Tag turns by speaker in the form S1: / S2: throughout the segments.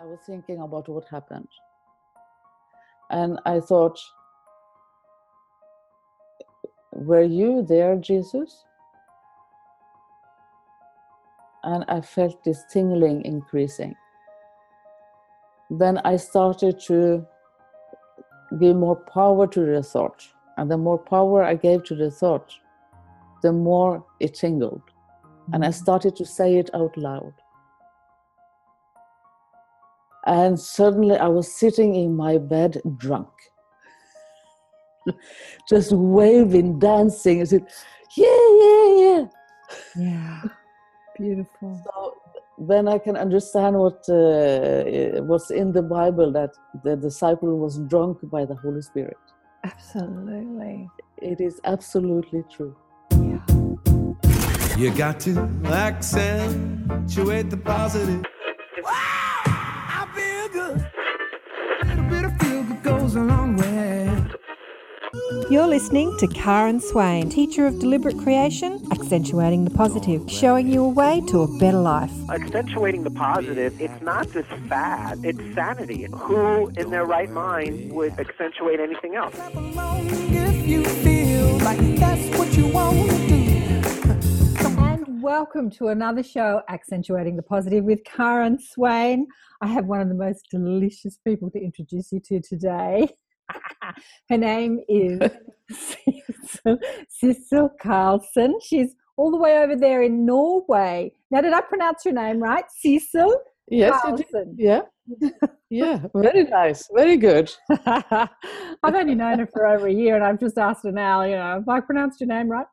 S1: I was thinking about what happened. And I thought, Were you there, Jesus? And I felt this tingling increasing. Then I started to give more power to the thought. And the more power I gave to the thought, the more it tingled. And I mm-hmm. started to say it out loud. And suddenly I was sitting in my bed drunk, just waving, dancing. I said, Yeah, yeah, yeah.
S2: Yeah. Beautiful.
S1: So then I can understand what uh, what's in the Bible that the disciple was drunk by the Holy Spirit.
S2: Absolutely.
S1: It is absolutely true.
S2: Yeah.
S3: You got to accentuate the positive. Goes a long way.
S2: You're listening to Karen Swain, teacher of deliberate creation, accentuating the positive, showing you a way to a better life.
S4: accentuating the positive, it's not just fad, it's sanity. Who in their right mind would accentuate anything else?
S2: Welcome to another show, Accentuating the Positive with Karen Swain. I have one of the most delicious people to introduce you to today. Her name is Sissel Carlson. She's all the way over there in Norway. Now, did I pronounce your name right? Sissel?
S1: Yes, you did. Yeah. Yeah, very nice, very good.
S2: I've only known her for over a year, and I've just asked her now, you know, have I pronounced your name right?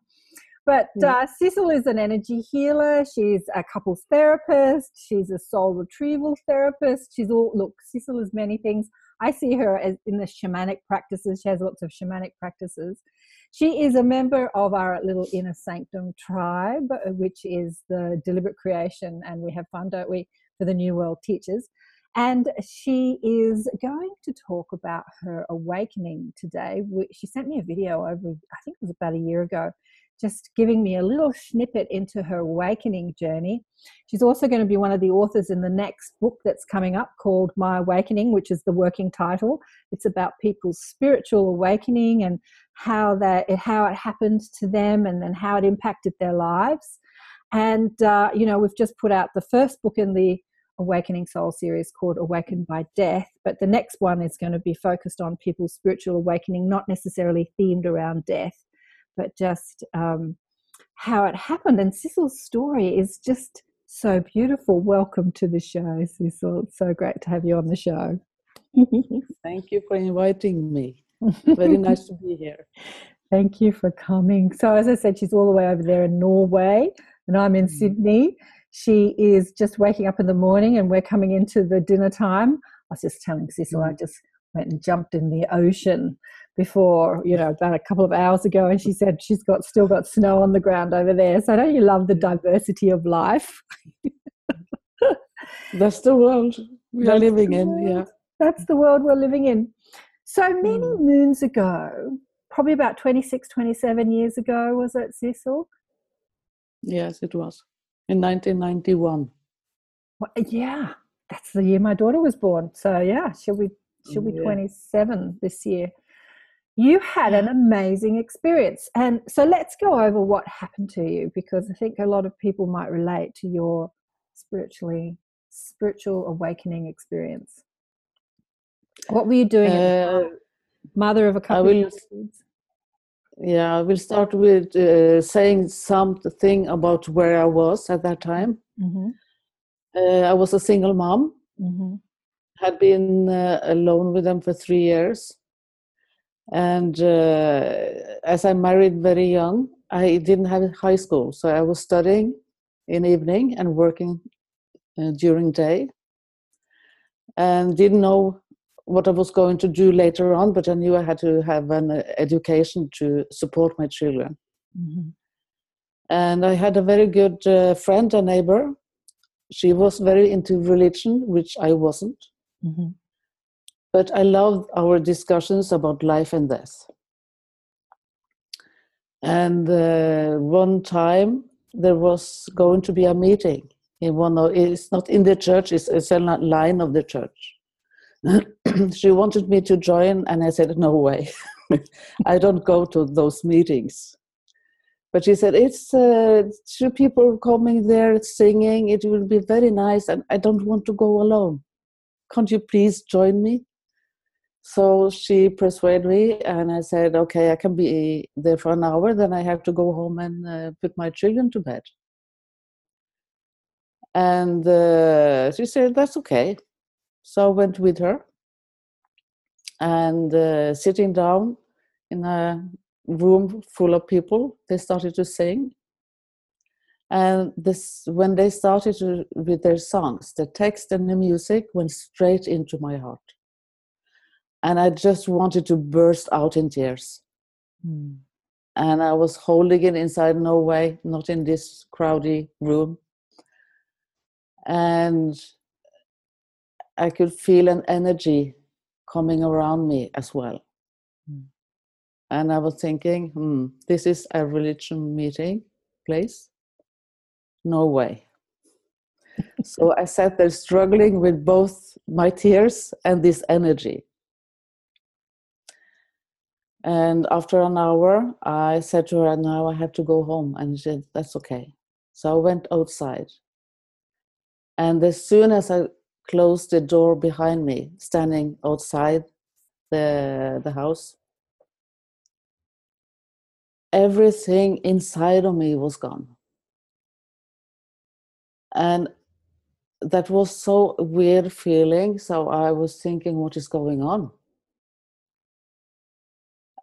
S2: But
S1: Yeah.
S2: uh, Sissel is an energy healer. She's a couples therapist. She's a soul retrieval therapist. She's all look. Sissel is many things. I see her as in the shamanic practices. She has lots of shamanic practices. She is a member of our little inner sanctum tribe, uh, which is the deliberate creation, and we have fun, don't we, for the New World teachers. And she is going to talk about her awakening today. She sent me a video over, I think it was about a year ago, just giving me a little snippet into her awakening journey. She's also going to be one of the authors in the next book that's coming up called My Awakening, which is the working title. It's about people's spiritual awakening and how that how it happened to them and then how it impacted their lives. And uh, you know, we've just put out the first book in the Awakening Soul series called Awakened by Death, but the next one is going to be focused on people's spiritual awakening, not necessarily themed around death, but just um, how it happened. And Sissel's story is just so beautiful. Welcome to the show, Sissel. It's so great to have you on the show.
S1: Thank you for inviting me. Very nice to be here.
S2: Thank you for coming. So, as I said, she's all the way over there in Norway, and I'm in
S1: Mm.
S2: Sydney. She is just waking up in the morning, and we're coming into the dinner time. I was just telling Sissel, I
S1: Mm.
S2: just went and jumped in the ocean before, you know, about a couple of hours ago, and she said she's got still got snow on the ground over there. So, don't you love the diversity of life?
S1: That's the world we are
S2: That's the
S1: living in. Yeah.
S2: That's the world we're living in. So many
S1: Mm.
S2: moons ago, probably about 26, 27 years ago, was it, Sissel?
S1: Yes, it was in 1991.
S2: Well, yeah, that's the year my daughter was born. So yeah, she'll be she'll be
S1: Yeah.
S2: 27 this year. You had an amazing experience. And so let's go over what happened to you because I think a lot of people might relate to your spiritually spiritual awakening experience. What were you doing
S1: Uh.
S2: Mother of a couple
S1: will
S2: of kids.
S1: Yeah, I will start with uh, saying something about where I was at that time.
S2: Mm-hmm.
S1: Uh, I was a single mom,
S2: Mm-hmm.
S1: had been uh, alone with them for three years. And uh, as I married very young, I didn't have high school. So I was studying in evening and working uh, during day. And didn't know what I was going to do later on, but I knew I had to have an uh, education to support my children.
S2: Mm-hmm.
S1: and I had a very good uh, friend, a neighbor. She was very into religion, which I wasn't,
S2: Mm-hmm.
S1: But I loved our discussions about life and death. And uh, one time there was going to be a meeting in one of, it's not in the church, it's, it's a line of the church. she wanted me to join, and I said, No way. I don't go to those meetings. But she said, It's uh, two people coming there singing. It will be very nice, and I don't want to go alone. Can't you please join me? So she persuaded me, and I said, Okay, I can be there for an hour, then I have to go home and uh, put my children to bed. And uh, she said, That's okay. So I went with her and uh, sitting down in a room full of people, they started to sing. And this, when they started to, with their songs, the text and the music went straight into my heart. And I just wanted to burst out in tears. Mm. And I was holding it inside, no way, not in this crowded room. And I could feel an energy coming around me as well. Mm. And I was thinking, hmm, this is a religion meeting place? No way. so I sat there struggling with both my tears and this energy. And after an hour, I said to her, Now I have to go home. And she said, That's okay. So I went outside. And as soon as I closed the door behind me, standing outside the, the house. Everything inside of me was gone. And that was so weird feeling. So I was thinking, what is going on?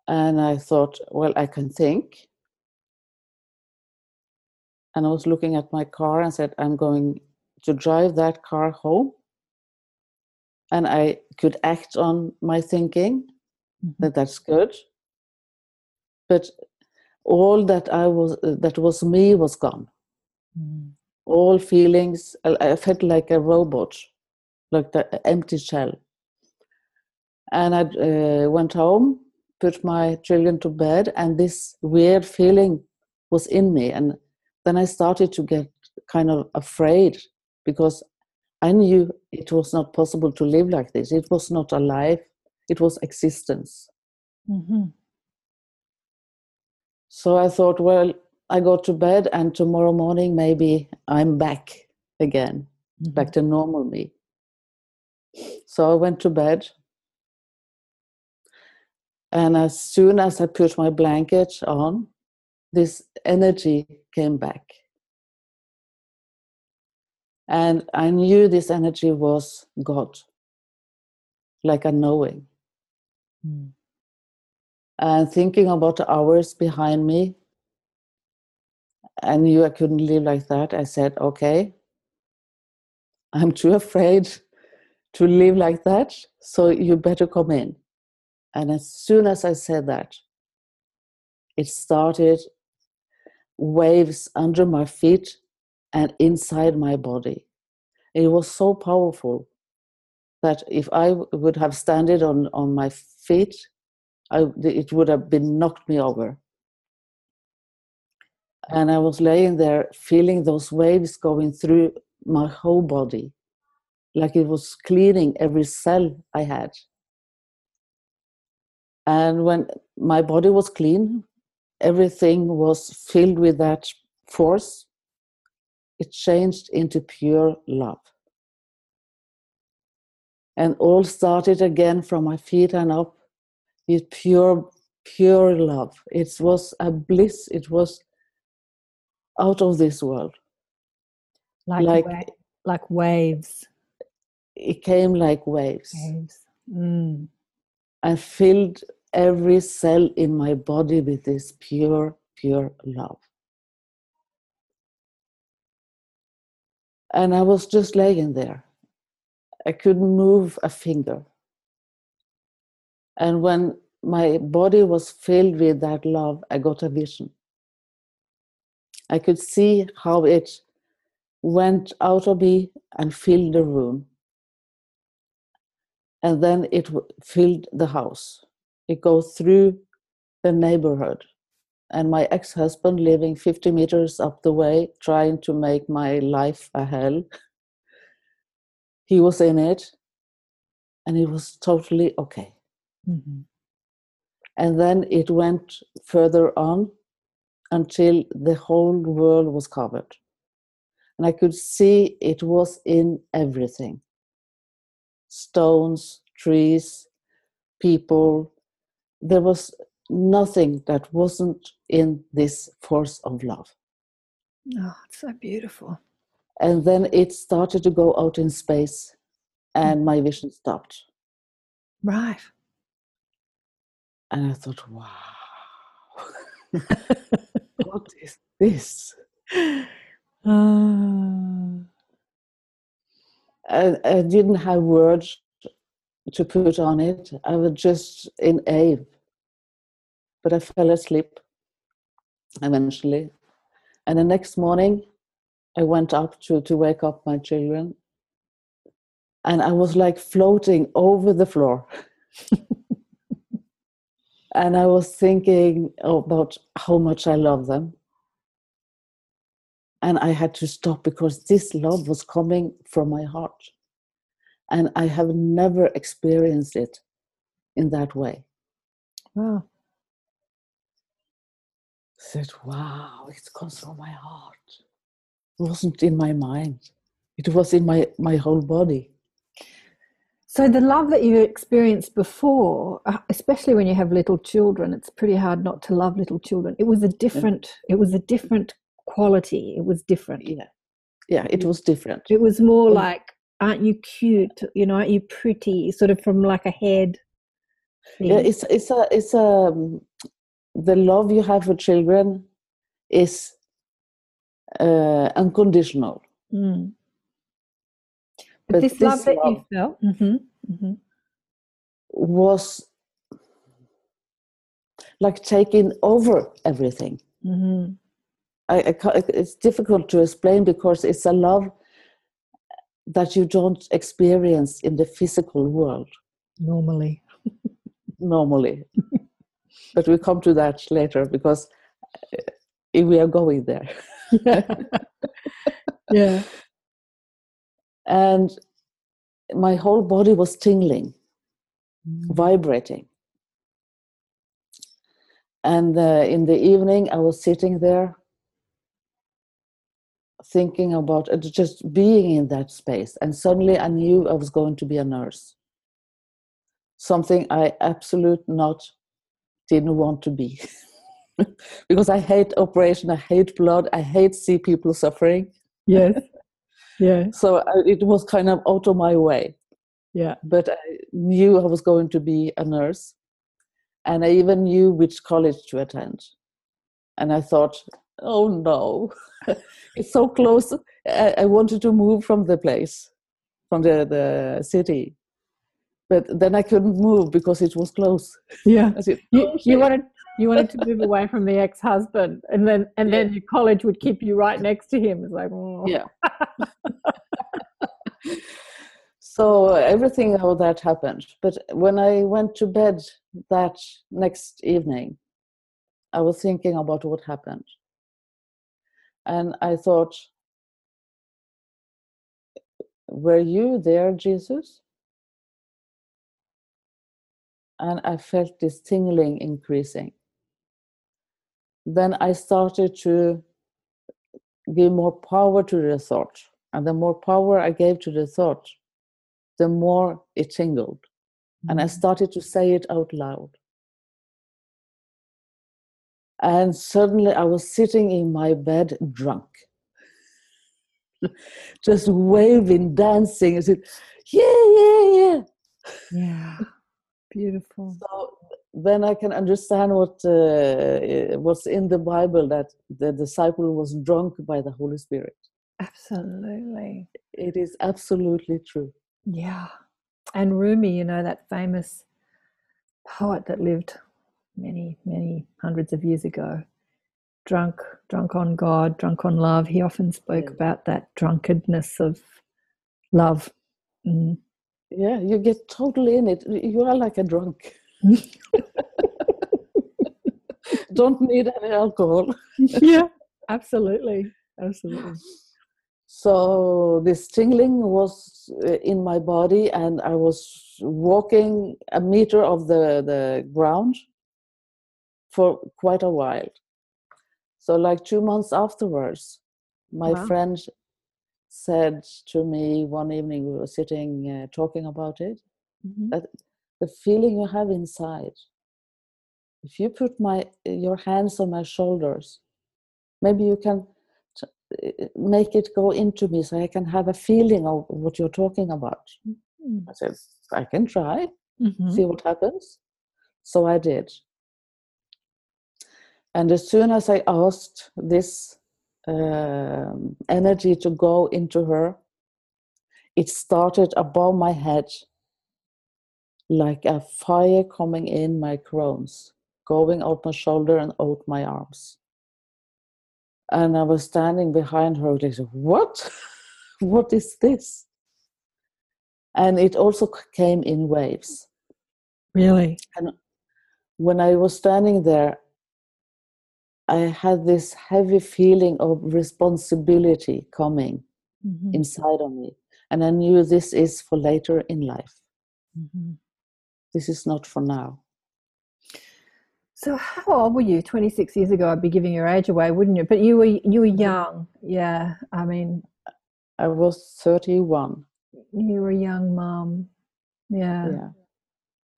S1: And I thought, well, I can think. And I was looking at my car and said, I'm going to drive that car home and I could act on my thinking mm-hmm. that that's good. But all that I was that was me was gone. Mm. All feelings, I felt like a robot, like the empty shell. And I uh, went home, put my children to bed, and this weird feeling was in me. And then I started to get kind of afraid because I knew it was not possible to live like this. It was not a life, it was existence. Mm-hmm. So I thought, well, I go to bed, and tomorrow morning maybe I'm back again, mm-hmm. back to normal me. So I went to bed. And as soon as I put my blanket on, this energy came back. And I knew this energy was God, like a knowing. Mm. And thinking about the hours behind me, I knew I couldn't live like that. I said, okay, I'm too afraid to live like that, so you better come in. And as soon as I said that, it started waves under my feet and inside my body. It was so powerful that if I would have standed on, on my feet, I, it would have been knocked me over. And I was laying there feeling those waves going through my whole body, like it was cleaning every cell I had. And when my body was clean, everything was filled with that force it changed into pure love. And all started again from my feet and up with pure, pure love. It was a bliss, it was out of this world.
S2: Like, like, wa- like waves.
S1: It came like waves.
S2: Waves. Mm.
S1: I filled every cell in my body with this pure, pure love. And I was just laying there. I couldn't move a finger. And when my body was filled with that love, I got a vision. I could see how it went out of me and filled the room. And then it filled the house. It goes through the neighborhood. and my ex-husband living 50 meters up the way trying to make my life a hell he was in it and it was totally okay
S2: Mm-hmm.
S1: and then it went further on until the whole world was covered and i could see it was in everything stones trees people there was nothing that wasn't in this force of love
S2: Oh, it's so beautiful.
S1: and then it started to go out in space and my vision stopped
S2: Right.
S1: and i thought wow what is this. I, I didn't have words to put on it. I was just in awe. But I fell asleep eventually. And the next morning, I went up to, to wake up my children. And I was like floating over the floor. and I was thinking about how much I love them. And I had to stop because this love was coming from my heart. And I have never experienced it in that way.
S2: Wow.
S1: Said, wow, it comes from my heart. It wasn't in my mind. It was in my, my whole body.
S2: So the love that you experienced before, uh, especially when you have little children, it's pretty hard not to love little children. It was a different. It was a different quality. It was different.
S1: Yeah. Yeah, it was different.
S2: It was more
S1: Mm.
S2: like, aren't you cute? You know, aren't you pretty? Sort of from like a head.
S1: Yeah, it's it's a it's a um, the love you have for children is uh, unconditional.
S2: Mm. But,
S1: But
S2: this,
S1: this
S2: love that
S1: love-
S2: you felt. hmm hmm
S1: Was like taking over everything.
S2: hmm
S1: I, I it's difficult to explain because it's a love that you don't experience in the physical world
S2: Normally.
S1: normally. But we come to that later because uh, we are going there.
S2: yeah. yeah.
S1: And my whole body was tingling, vibrating. And uh, in the evening, I was sitting there thinking about it, just being in that space. And suddenly I knew I was going to be a nurse. Something I absolutely not didn't want to be. because I hate operation, I hate blood, I hate see people suffering.
S2: Yes. Yeah.
S1: So I, uh, it was kind of out of my way.
S2: Yeah.
S1: But I knew I was going to be a nurse. And I even knew which college to attend. And I thought, oh no, it's so close. I, I wanted to move from the place, from the, the city. But then I couldn't move because it was close.
S2: Yeah.
S1: Said,
S2: You,
S1: "Oh,
S2: you
S1: shit."
S2: wanted you wanted to move away from the ex-husband, and then and then your college would keep you right next to him. It's like, oh.
S1: Yeah. so everything all that happened. But when I went to bed that next evening, I was thinking about what happened. And I thought, were you there, Jesus? And I felt this tingling increasing. Then I started to give more power to the thought. And the more power I gave to the thought, the more it tingled. And I mm-hmm. started to say it out loud. And suddenly I was sitting in my bed drunk, just waving, dancing. I said, Yeah, yeah, yeah.
S2: yeah, beautiful.
S1: So then I can understand what uh, what's in the Bible that the disciple was drunk by the Holy Spirit.
S2: Absolutely,
S1: It is absolutely true.
S2: yeah. And Rumi, you know that famous poet that lived many, many hundreds of years ago. Drunk, drunk on God, drunk on love. He often spoke
S1: Yeah.
S2: about that drunkenness of love. Mm.
S1: Yeah, you get totally in it. You are like a drunk. don't need any alcohol.
S2: yeah, absolutely, absolutely.
S1: So this tingling was uh, in my body, and I was walking a meter of the, the ground for quite a while. So, like two months afterwards, my
S2: Wow.
S1: friend said to me one evening, we were sitting uh, talking about it,
S2: Mhm.
S1: that the feeling you have inside, if you put my your hands on my shoulders, maybe you can t- uh, make it go into me so I can have a feeling of what you're talking about.
S2: Mm.
S1: I said, I can try,
S2: Mhm.
S1: see what happens. So I did. And as soon as I asked this um, energy to go into her, it started above my head like a fire coming in my crones, going out my shoulder and out my arms. And I was standing behind her, like, what? what is this? And it also came in waves.
S2: Really?
S1: And when I was standing there, I had this heavy feeling of responsibility coming
S2: Mhm.
S1: inside of me. And I knew this is for later in life.
S2: Mhm.
S1: This is not for now.
S2: So how old were you? Twenty six years ago. I'd be giving your age away, wouldn't you? But you were you were young. Yeah. I mean,
S1: I was 31.
S2: you were a young mom. Yeah.
S1: Yeah.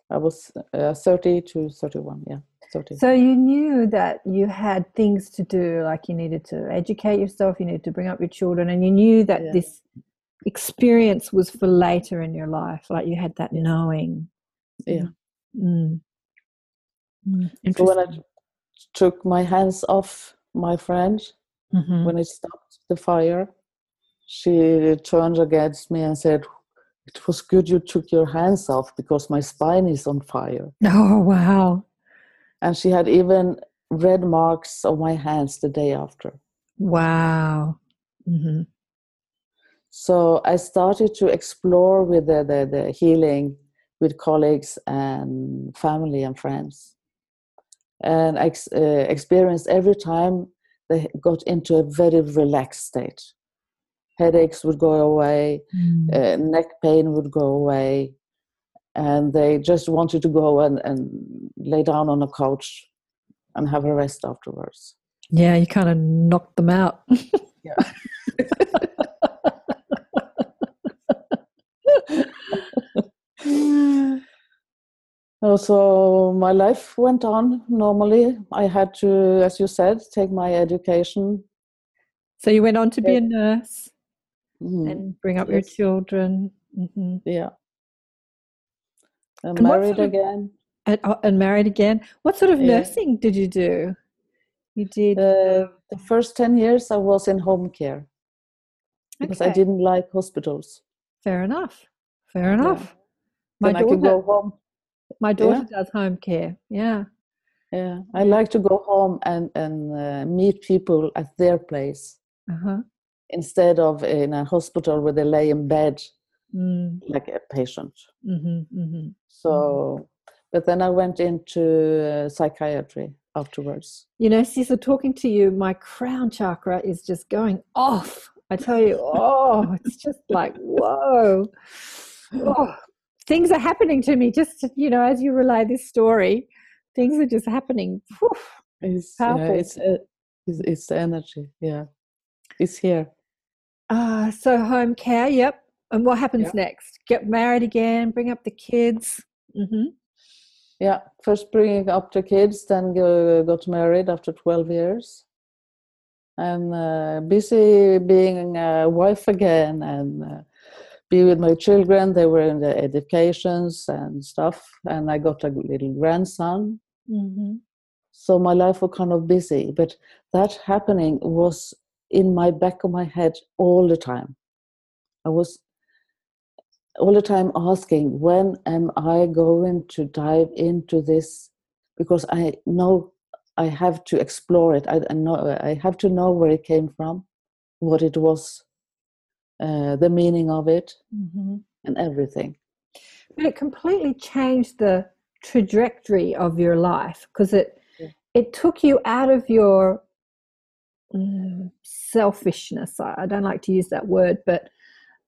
S1: I was uh, 30 to 31. Yeah. 30.
S2: So you knew that you had things to do, like you needed to educate yourself, you needed to bring up your children, and you knew that
S1: Yeah.
S2: this experience was for later in your life. Like you had that knowing.
S1: Yeah.
S2: Mm. Mm.
S1: So when I took my hands off my friend,
S2: Mhm.
S1: when it stopped the fire, she turned against me and said, It was good you took your hands off because my spine is on fire.
S2: Oh wow!
S1: And she had even red marks on my hands the day after.
S2: Wow! hmm
S1: So I started to explore with the, the, the healing with colleagues and family and friends. And I ex- uh, experienced every time they got into a very relaxed state. Headaches would go away, uh, neck pain would go away, and they just wanted to go and, and lay down on a couch and have a rest afterwards.
S2: Yeah, you kind of knocked them out.
S1: Yeah. so my life went on normally. I had to, as you said, take my education.
S2: so you went on to be a nurse
S1: Mhm,
S2: and bring up your
S1: Yes.
S2: children. hmm
S1: Yeah. I'm
S2: And
S1: married
S2: sort of-
S1: again.
S2: And, oh, and married again. What sort of
S1: Yeah.
S2: nursing did you do? You did.
S1: Uh, the first 10 years I was in home care because I didn't like hospitals.
S2: Fair enough. Fair enough. My
S1: Then I could go
S2: daughter,
S1: home.
S2: my daughter does home care. Yeah.
S1: Yeah, I like to go home and, and uh, meet people at their place
S2: Uh-huh.
S1: instead of in a hospital where they lay in bed
S2: Mm,
S1: like a patient.
S2: hmm hmm
S1: So, but then I went into uh, psychiatry afterwards.
S2: You know, Sissel, talking to you, my crown chakra is just going off. I tell you, oh, it's just like, whoa. Oh, things are happening to me just, you know, as you relay this story, things are just happening. Whew.
S1: It's, yeah,
S2: Powerful.
S1: it's, uh, it's, it's the energy. Yeah, it's here.
S2: Uh, so home care, yep. And what happens
S1: Yeah.
S2: next? Get married again, bring up the kids. hmm
S1: Yeah, first bringing up the kids, then go, got married after 12 years. And uh, busy being a wife again and uh, be with my children. They were in the educations and stuff. And I got a little grandson.
S2: hmm
S1: So my life was kind of busy. But that happening was in my back of my head all the time. I was all the time asking, when am I going to dive into this? Because I know I have to explore it. I, I know I have to know where it came from, what it was, uh, the meaning of it,
S2: hmm
S1: and everything.
S2: But it completely changed the trajectory of your life because it
S1: Yeah.
S2: it took you out of your mm, selfishness. I, I don't like to use that word, but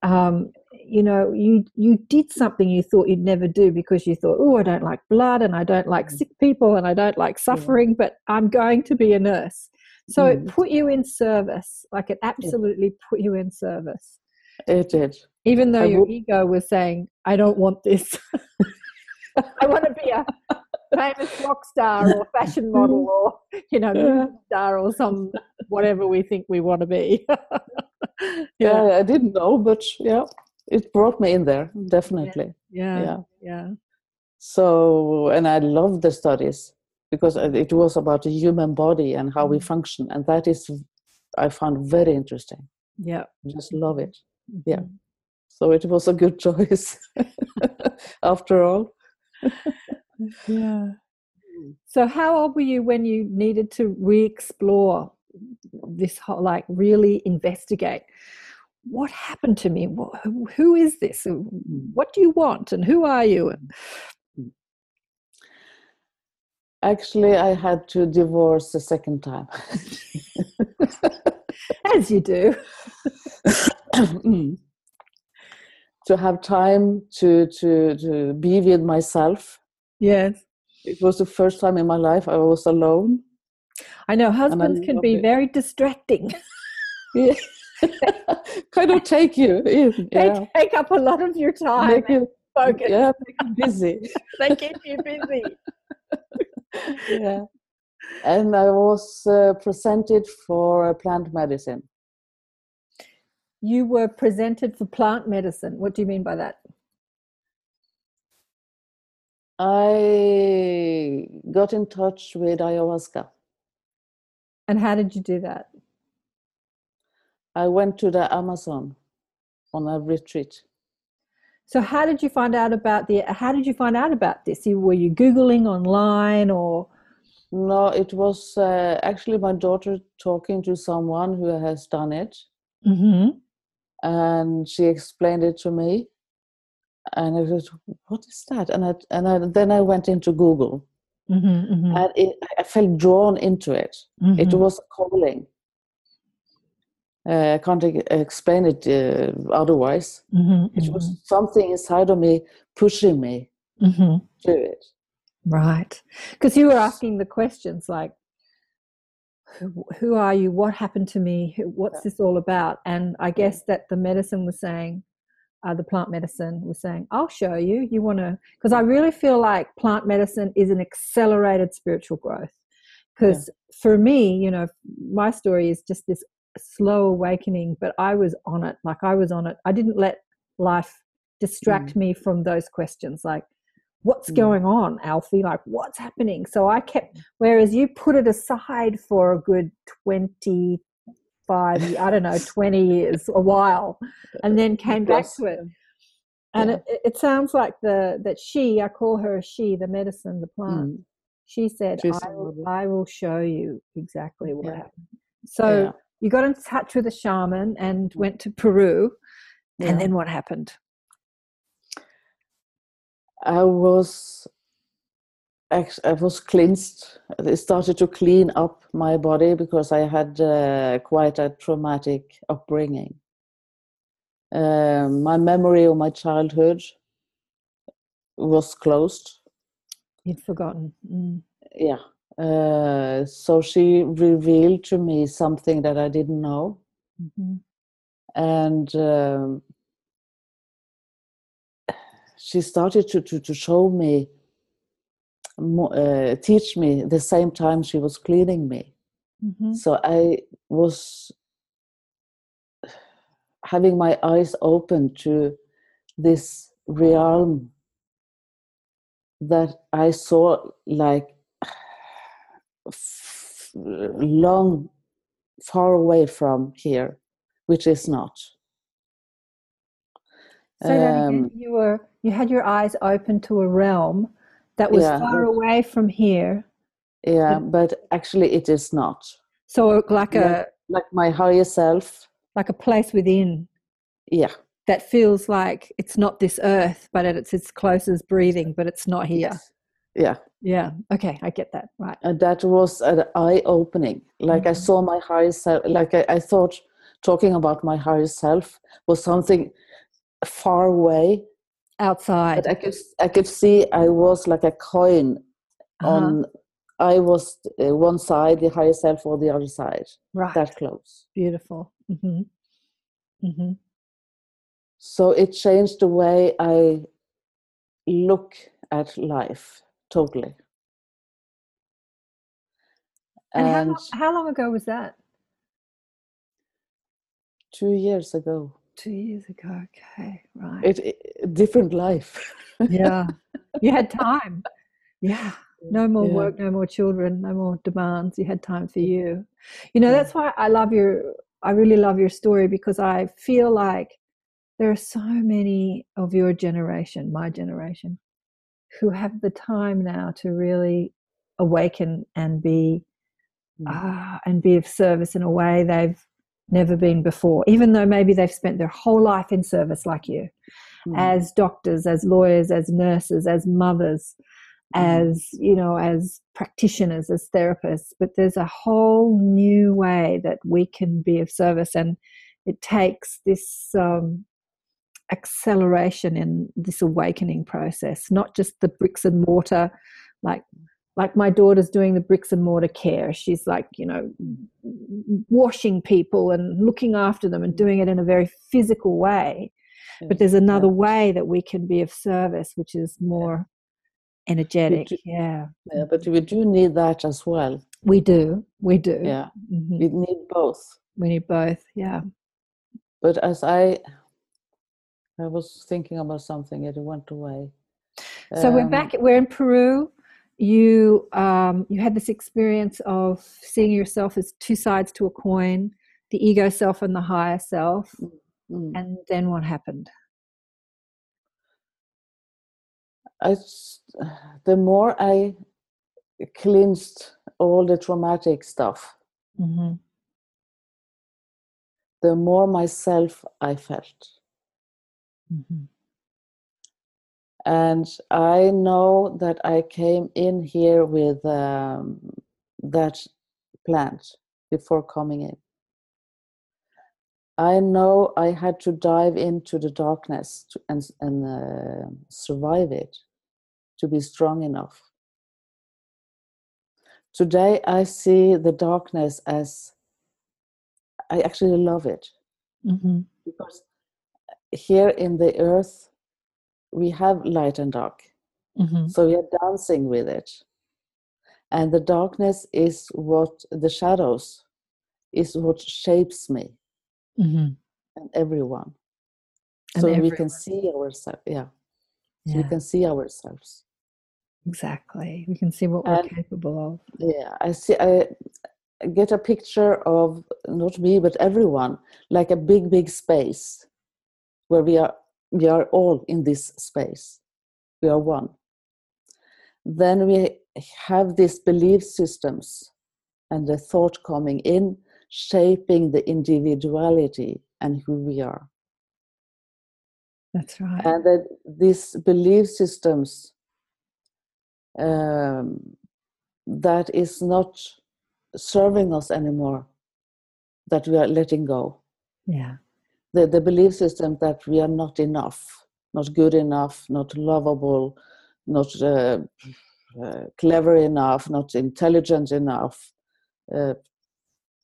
S2: um, you know, you you did something you thought you'd never do because you thought, oh, I don't like blood and I don't like sick people and I don't like suffering, yeah. but I'm going to be a nurse. So mm. it put you in service, like it absolutely yeah. put you in service.
S1: It did.
S2: Even though I your ego was saying, I don't want this. I want to be a famous rock star or fashion model or, you know, yeah. star or some whatever we think we want to be.
S1: yeah, I didn't know, but yeah, it brought me in there, definitely.
S2: Yeah. Yeah. yeah.
S1: So, and I love the studies because it was about the human body and how we mm. function. And that is, I found very interesting.
S2: Yeah.
S1: Just love it. Yeah. Mm-hmm. So it was a good choice after all.
S2: yeah. So, how old were you when you needed to re explore this whole, like, really investigate? What happened to me? Who is this? Uh, what do you want? And who are you? Mm.
S1: Actually, I had to divorce a second time.
S2: As you do.
S1: to have time to, to, to be with myself.
S2: Yes.
S1: It was the first time in my life I was alone.
S2: I know husbands I can be it. very distracting.
S1: yeah. kind of take you in.
S2: They yeah. take up a lot of your time. Make you, focus.
S1: Yeah, make you busy.
S2: they keep you busy
S1: yeah. And I was uh, presented for plant medicine.
S2: You were presented for plant medicine. What do you mean by that?
S1: I got in touch with ayahuasca.
S2: And how did you do that?
S1: I went to the Amazon on a retreat.
S2: So how did you find out about the? How did you find out about this? Were you googling online or?
S1: No, it was uh, actually my daughter talking to someone who has done it,
S2: mm-hmm.
S1: and she explained it to me, and I was, "What is that?" And I and I, then I went into Google,
S2: mm-hmm, mm-hmm.
S1: and it, I felt drawn into it. It mm-hmm. was calling. Uh, I can't explain it uh, otherwise.
S2: Mm-hmm,
S1: it was mm-hmm. something inside of me pushing me
S2: mm-hmm.
S1: to it.
S2: Right. Because you were asking the questions like, who, who, are you? What happened to me? What's this all about? And I guess that the medicine was saying, uh, the plant medicine was saying, I'll show you. You want to, because I really feel like plant medicine is an accelerated spiritual growth. Because yeah. for me, you know, my story is just this slow awakening, but I was on it. Like I was on it. I didn't let life distract mm. me from those questions. Like, what's mm. going on, Alfie? Like, what's happening? So I kept, mm. whereas you put it aside for a good 25, I don't know, 20 years, a while, and then came back to it. And yeah. it, it, sounds like the that she, I call her she, the medicine, the plant. Mm. She said, I will, I will show you exactly what yeah. happened. So yeah you got in touch with a shaman and went to Peru. Yeah. And then what happened?
S1: I was I was cleansed. I started to clean up my body because I had uh, quite a traumatic upbringing. Uh, my memory of my childhood was closed.
S2: You'd forgotten. Mm.
S1: Yeah, uh, so she revealed to me something that I didn't know.
S2: Mm-hmm.
S1: And um, she started to, to, to show me, uh, teach me the same time she was cleaning me.
S2: Mm-hmm.
S1: So I was having my eyes open to this realm that I saw like long, far away from here, which is not.
S2: So um, you were you had your eyes open to a realm that was yeah, far away from here.
S1: Yeah, but actually it is not.
S2: So like a
S1: like my higher self.
S2: Like a place within.
S1: Yeah.
S2: That feels like it's not this earth, but it's as close as breathing, but it's not here.
S1: Yeah,
S2: yeah. Okay, I get that. Right.
S1: and that was an eye opening like i
S2: Mhm.
S1: saw my higher self like I, I thought talking about my higher self was something far away
S2: Outside.
S1: but i could i could see i was like a coin
S2: Uh-huh.
S1: on i was uh, one side the higher self or the other side
S2: right.
S1: that close
S2: Beautiful. hmm hmm
S1: so it changed the way i look at life totally
S2: And, how,
S1: and
S2: lo- how long ago was that?
S1: two years ago
S2: Two years ago. Okay, right.
S1: it, it different life
S2: yeah. You had time. Yeah. No more
S1: Yeah.
S2: work, no more children, no more demands. You had time for you. You know,
S1: Yeah.
S2: that's why I love your, I really love your story because I feel like there are so many of your generation, my generation, who have the time now to really awaken and be
S1: Mm.
S2: ah, and be of service in a way they've never been before, even though maybe they've spent their whole life in service like you,
S1: Mm.
S2: as doctors, as lawyers, as nurses, as mothers,
S1: Mm.
S2: as you know, as practitioners, as therapists. But there's a whole new way that we can be of service, and it takes this um, acceleration in this awakening process, not just the bricks and mortar, like like my daughter's doing the bricks and mortar care. She's like, you know, washing people and looking after them and doing it in a very physical way. But there's another way that we can be of service, which is more energetic.
S1: do-
S2: Yeah,
S1: Yeah, but we do need that as well.
S2: we do. We do.
S1: Yeah,
S2: Mhm.
S1: we need both.
S2: We need both. Yeah.
S1: But as I, I was thinking about something, and it went away.
S2: So we're
S1: Um,
S2: back. We're in Peru. You um, you had this experience of seeing yourself as two sides to a coin, the ego self and the higher self.
S1: mm.
S2: And then what happened?
S1: I, the more I cleansed all the traumatic stuff,
S2: Mm-hmm.
S1: the more myself I felt.
S2: Mm-hmm.
S1: And I know that I came in here with um, that plant before coming in. I know I had to dive into the darkness to, and, and uh, survive it to be strong enough. Today, I see the darkness as I actually love it
S2: Mm-hmm.
S1: because here in the earth, we have light and dark.
S2: Mm-hmm.
S1: So we are dancing with it. And the darkness is what the shadows is what shapes me
S2: Mm-hmm.
S1: and everyone.
S2: And
S1: so we can see ourselves. Yeah. So we can see ourselves.
S2: exactly. We can see what we're
S1: And-
S2: capable of.
S1: Yeah. I see I get a picture of not me but everyone like a big, big space where we are we are all in this space. We are one. Then we have these belief systems and the thought coming in, shaping the individuality and who we are.
S2: That's right.
S1: And that these belief systems um, that is not serving us anymore, that we are letting go.
S2: yeah.
S1: The, the belief system that we are not enough, not good enough, not lovable, not uh, uh, clever enough, not intelligent enough. Uh,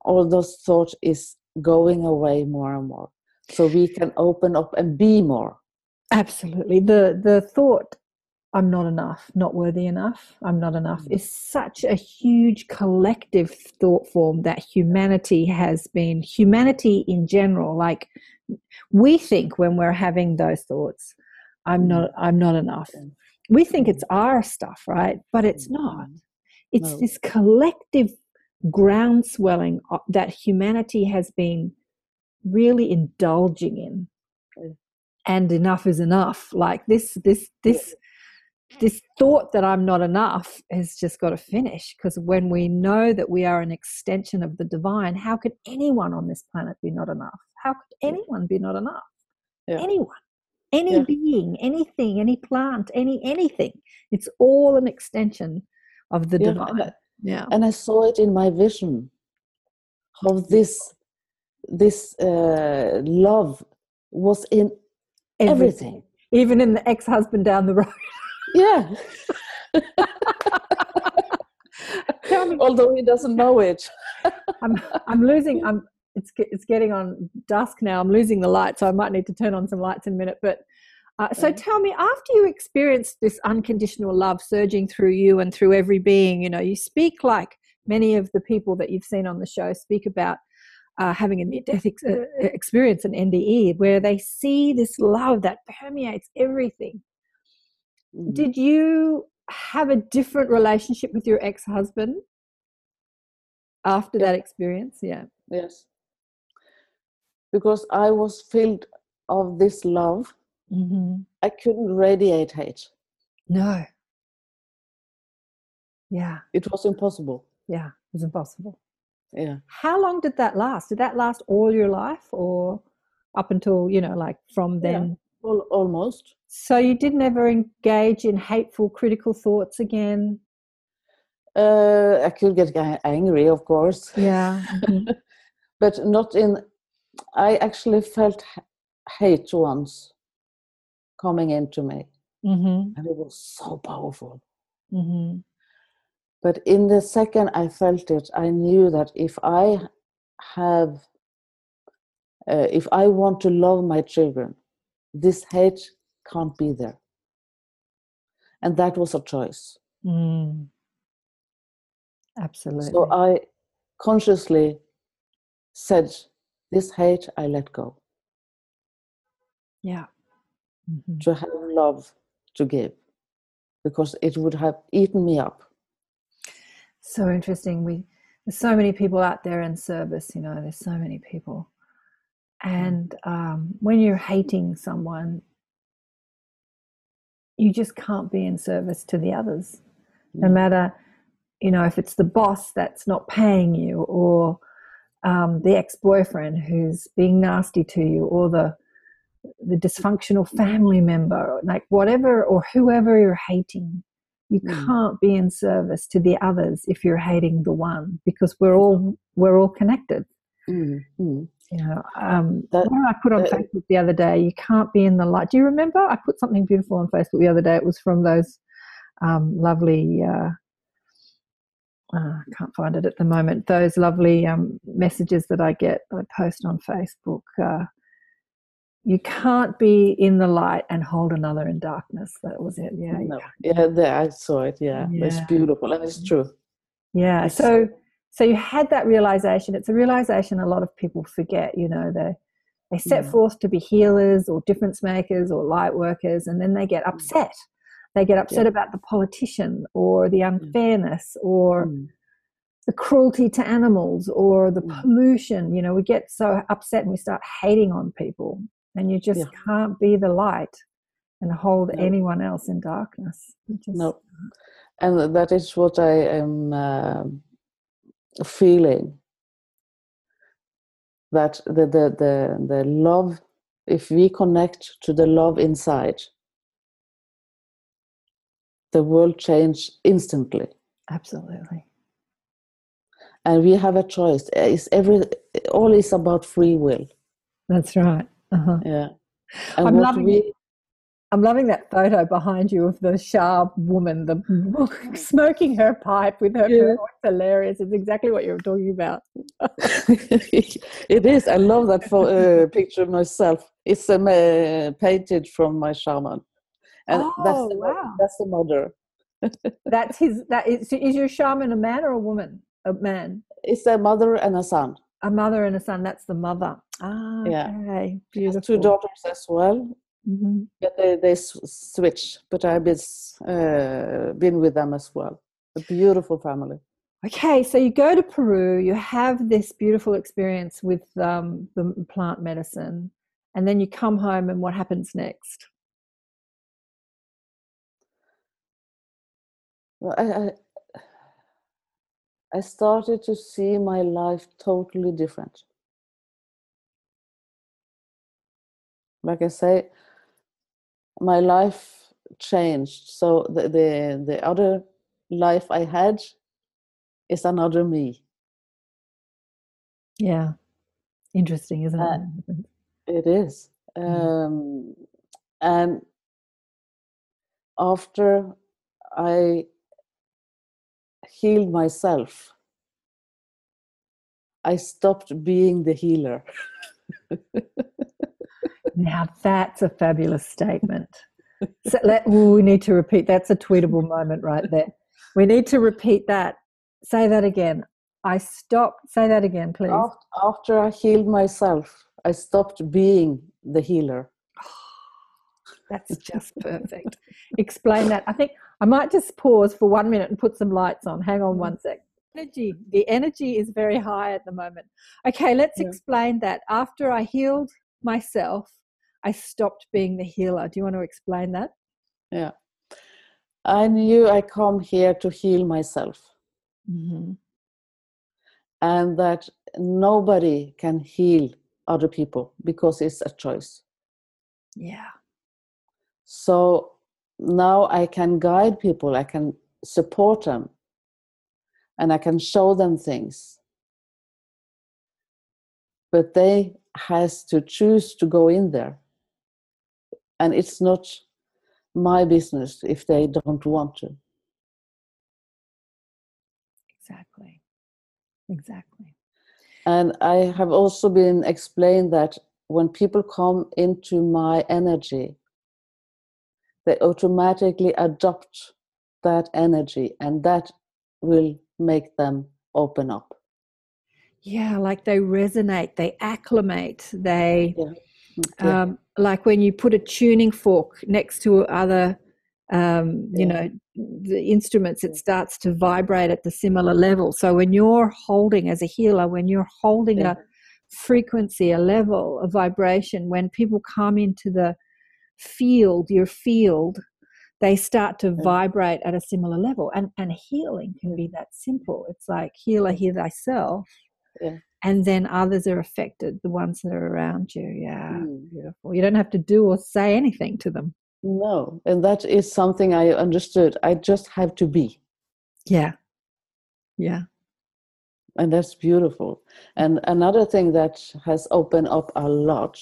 S1: all those thoughts is going away more and more. So we can open up and be more.
S2: Absolutely. The the thought I'm not enough, not worthy enough, I'm not enough
S1: Mm.
S2: is such a huge collective thought form that humanity has been humanity in general like we think when we're having those thoughts I'm
S1: Mm.
S2: not I'm not enough. We think it's our stuff, right? But it's not.
S1: Mm.
S2: It's
S1: No.
S2: this collective groundswelling that humanity has been really indulging in and enough is enough like this this this this thought that i'm not enough has just got to finish because when we know that we are an extension of the divine how could anyone on this planet be not enough how could anyone be not enough
S1: Yeah.
S2: anyone any
S1: Yeah.
S2: being, anything, any plant, any anything. It's all an extension of the
S1: Yeah, and
S2: divine.
S1: I-
S2: Yeah.
S1: and I saw it in my vision how this this uh, love was in everything.
S2: Even in the ex-husband down the road.
S1: Yeah, although he doesn't know it.
S2: I'm I'm losing. I'm it's it's getting on dusk now. I'm losing the light, so I might need to turn on some lights in a minute. But uh, so tell me, after you experienced this unconditional love surging through you and through every being, you know, you speak like many of the people that you've seen on the show speak about uh, having a near-death ex- uh, experience, an NDE, where they see this love that permeates everything.
S1: Mhm.
S2: Did you have a different relationship with your ex-husband after
S1: Yeah.
S2: that experience? Yeah.
S1: Yes, because I was filled of this love.
S2: Mm-hmm.
S1: I couldn't radiate hate.
S2: No. Yeah,
S1: It was impossible.
S2: yeah, it was impossible.
S1: Yeah.
S2: How long did that last? Did that last all your life or up until, you know, like from then?
S1: Al- almost.
S2: So you did never engage in hateful, critical thoughts again?
S1: Uh, I could get angry, of course,
S2: Yeah. mhm.
S1: but not in. I actually felt hate once coming into me,
S2: Mhm,
S1: and it was so powerful.
S2: mhm.
S1: But in the second I felt it, I knew that if I have, uh, if I want to love my children, this hate can't be there. And that was a choice.
S2: Mm. Absolutely.
S1: So I consciously said, This hate I let go
S2: yeah. Mhm.
S1: to have love to give because it would have eaten me up.
S2: So interesting. We there's so many people out there in service, you know, there's so many people. And um, when you're hating someone, you just can't be in service to the others. No
S1: Mm.
S2: matter, you know, if it's the boss that's not paying you or um, the ex-boyfriend who's being nasty to you or the the dysfunctional family member, like whatever or whoever you're hating, you
S1: Mm.
S2: can't be in service to the others if you're hating the one because we're all we're all connected.
S1: Mm, mm.
S2: You know, um,
S1: That-
S2: I put on Facebook the other day? You can't be in the light. Do you remember? I put something beautiful on Facebook the other day. It was from those um, lovely. Uh, uh, I can't find it at the moment. Those lovely um, messages that I get, I post on Facebook. Uh, you can't be in the light and hold another in darkness. That was it. Yeah,
S1: No. Yeah, there, I saw it. Yeah, it's beautiful and it's true.
S2: Yeah.
S1: It's-
S2: So so you had that realization. It's a realization a lot of people forget, you know, they they set
S1: Mm.
S2: forth to be healers or difference makers or light workers and then they get upset. They get upset about the politician or the unfairness or
S1: Mm.
S2: the cruelty to animals or the
S1: Mm.
S2: pollution. You know, we get so upset and we start hating on people. And you just
S1: Yeah.
S2: can't be the light and hold
S1: No.
S2: anyone else in darkness. Just-
S1: No, and that is what I am uh, feeling. That the, the the the love, if we connect to the love inside, the world change instantly,
S2: Absolutely.
S1: and we have a choice. Is every all is about free will.
S2: That's right. Uh-huh.
S1: Yeah, and
S2: I'm loving
S1: we
S2: I'm loving that photo behind you of the Shah woman, the smoking her pipe with her.
S1: Yeah.
S2: pearl. It's hilarious. It's exactly what you're talking about.
S1: it is. I love that pho- uh, picture of myself. It's um, uh, painted from my shaman, and that's
S2: Oh,
S1: the,
S2: wow.
S1: that's the mother.
S2: That's his. That is. Is your shaman a man or a woman? A man.
S1: It's a mother and a son.
S2: A mother and a son. That's the mother. Ah,
S1: Yeah.
S2: okay. Beautiful.
S1: two daughters as well.
S2: Mhm.
S1: But they they switch. But I've been uh, been with them as well. A beautiful family.
S2: Okay, so you go to Peru, you have this beautiful experience with um, the plant medicine, and then you come home, and what happens next?
S1: Well, I, I I started to see my life totally different. Like I say, my life changed. So the the, the other life I had is another me.
S2: Yeah. Interesting, isn't
S1: Uh,
S2: it?
S1: It is. Um, and after I healed myself, I stopped being the healer.
S2: Now that's a fabulous statement. So we need to repeat. That's a tweetable moment right there. We need to repeat that. Say that again. I stopped. Say that again, please.
S1: Af- After I healed myself, I stopped being the healer.
S2: That's just perfect. Explain that. I think I might just pause for one minute and put some lights on. Hang on one sec. Energy. The energy is very high at the moment. Okay, let's
S1: Yeah.
S2: explain that. After I healed myself, I stopped being the healer. Do you want to explain that?
S1: Yeah. I knew I come here to heal myself
S2: Mm-hmm.
S1: and that nobody can heal other people because it's a choice.
S2: Yeah.
S1: So now I can guide people, I can support them, and I can show them things. But they has to choose to go in there. And it's not my business if they don't want to.
S2: Exactly. Exactly.
S1: And I have also been explained that when people come into my energy, they automatically adopt that energy, and that will make them open up.
S2: Yeah, like they resonate, they acclimate, they
S1: Yeah. Yeah.
S2: um, like when you put a tuning fork next to other um, you know the instruments it starts to vibrate at the similar level. So when you're holding as a healer when you're holding
S1: Yeah.
S2: a frequency a level a vibration when people come into the field your field they start to vibrate at a similar level. And and healing can be that simple. It's like healer heal thyself.
S1: Yeah.
S2: And then others are affected the ones that are around you yeah
S1: Mm.
S2: beautiful you don't have to do or say anything to them
S1: No, and that is something I understood. I just have to be,
S2: yeah yeah
S1: and that's beautiful. And another thing that has opened up a lot,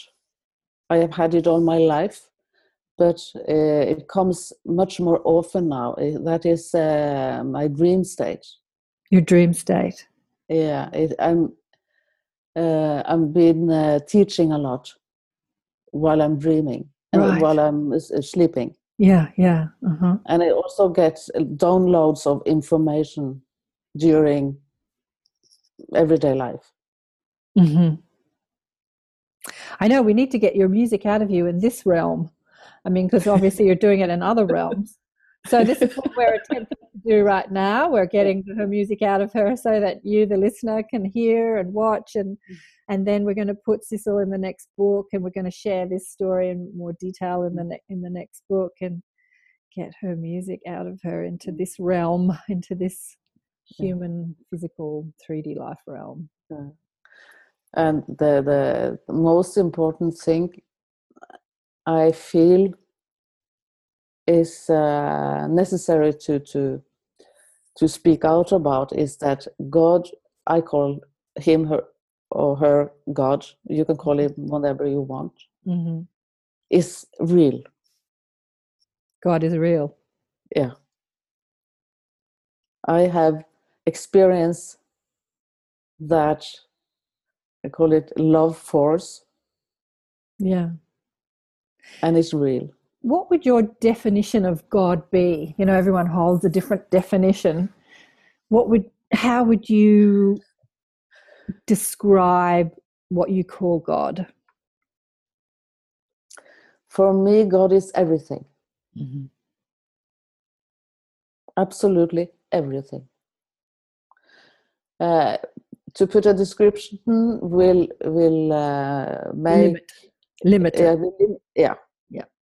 S1: I have had it all my life, but uh, it comes much more often now. uh, That is uh, my dream state.
S2: your dream state
S1: Yeah, it, I'm. Uh, I've been uh, teaching a lot while I'm dreaming and
S2: Right.
S1: while I'm s- sleeping.
S2: yeah yeah uh-huh
S1: and I also get downloads of information during everyday life.
S2: hmm I know we need to get your music out of you in this realm. I mean, because obviously you're doing it in other realms. So this is what we're attempting to do right now. We're getting her music out of her so that you, the listener, can hear and watch, and mm. and then we're going to put Sissel in the next book, and we're going to share this story in more detail in the mm. ne- in the next book, and get her music out of her into mm. this realm, into this human, physical, 3D life realm.
S1: And the, the, the most important thing I feel is uh, necessary to, to, to speak out about is that God, I call him, her, or her God, you can call him whatever you want,
S2: hmm
S1: is real.
S2: God is real.
S1: Yeah. I have experienced that, I call it love force,
S2: Yeah.
S1: and it's real.
S2: What would your definition of God be? You know, everyone holds a different definition. What would, how would you describe what you call God?
S1: For me, God is everything, absolutely everything. Uh, to put a description will will uh, make
S2: Limit. Limited.
S1: yeah, will lim- yeah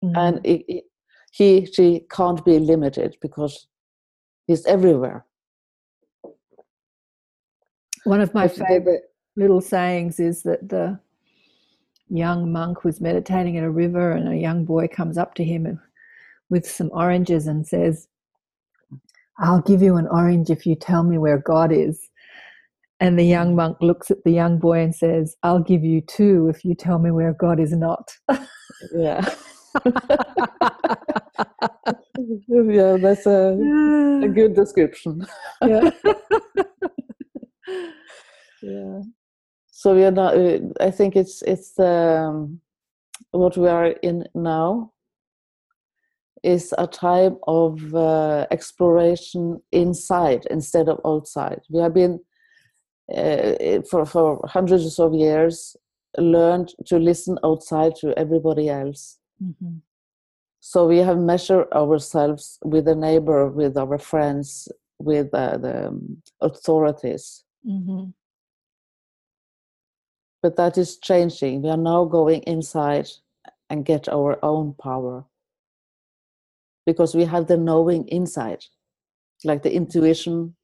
S2: Mhm.
S1: and it, it, he she can't be limited because he's everywhere.
S2: One of my favorite little sayings is that the young monk was meditating at a river, and a young boy comes up to him and, with some oranges and says, I'll give you an orange if you tell me where God is. And the young monk looks at the young boy and says, I'll give you two if you tell me where God is not.
S1: Yeah. yeah, that's a, a good description.
S2: yeah.
S1: yeah. So we are not. uh, I think it's it's um, what we are in now is a time of uh, exploration inside instead of outside. We have been uh, for for hundreds of years learned to listen outside to everybody else.
S2: Mhm.
S1: So we have measured ourselves with the neighbor, with our friends, with uh, the um, authorities.
S2: Mhm.
S1: But that is changing. We are now going inside and get our own power because we have the knowing inside, like the intuition.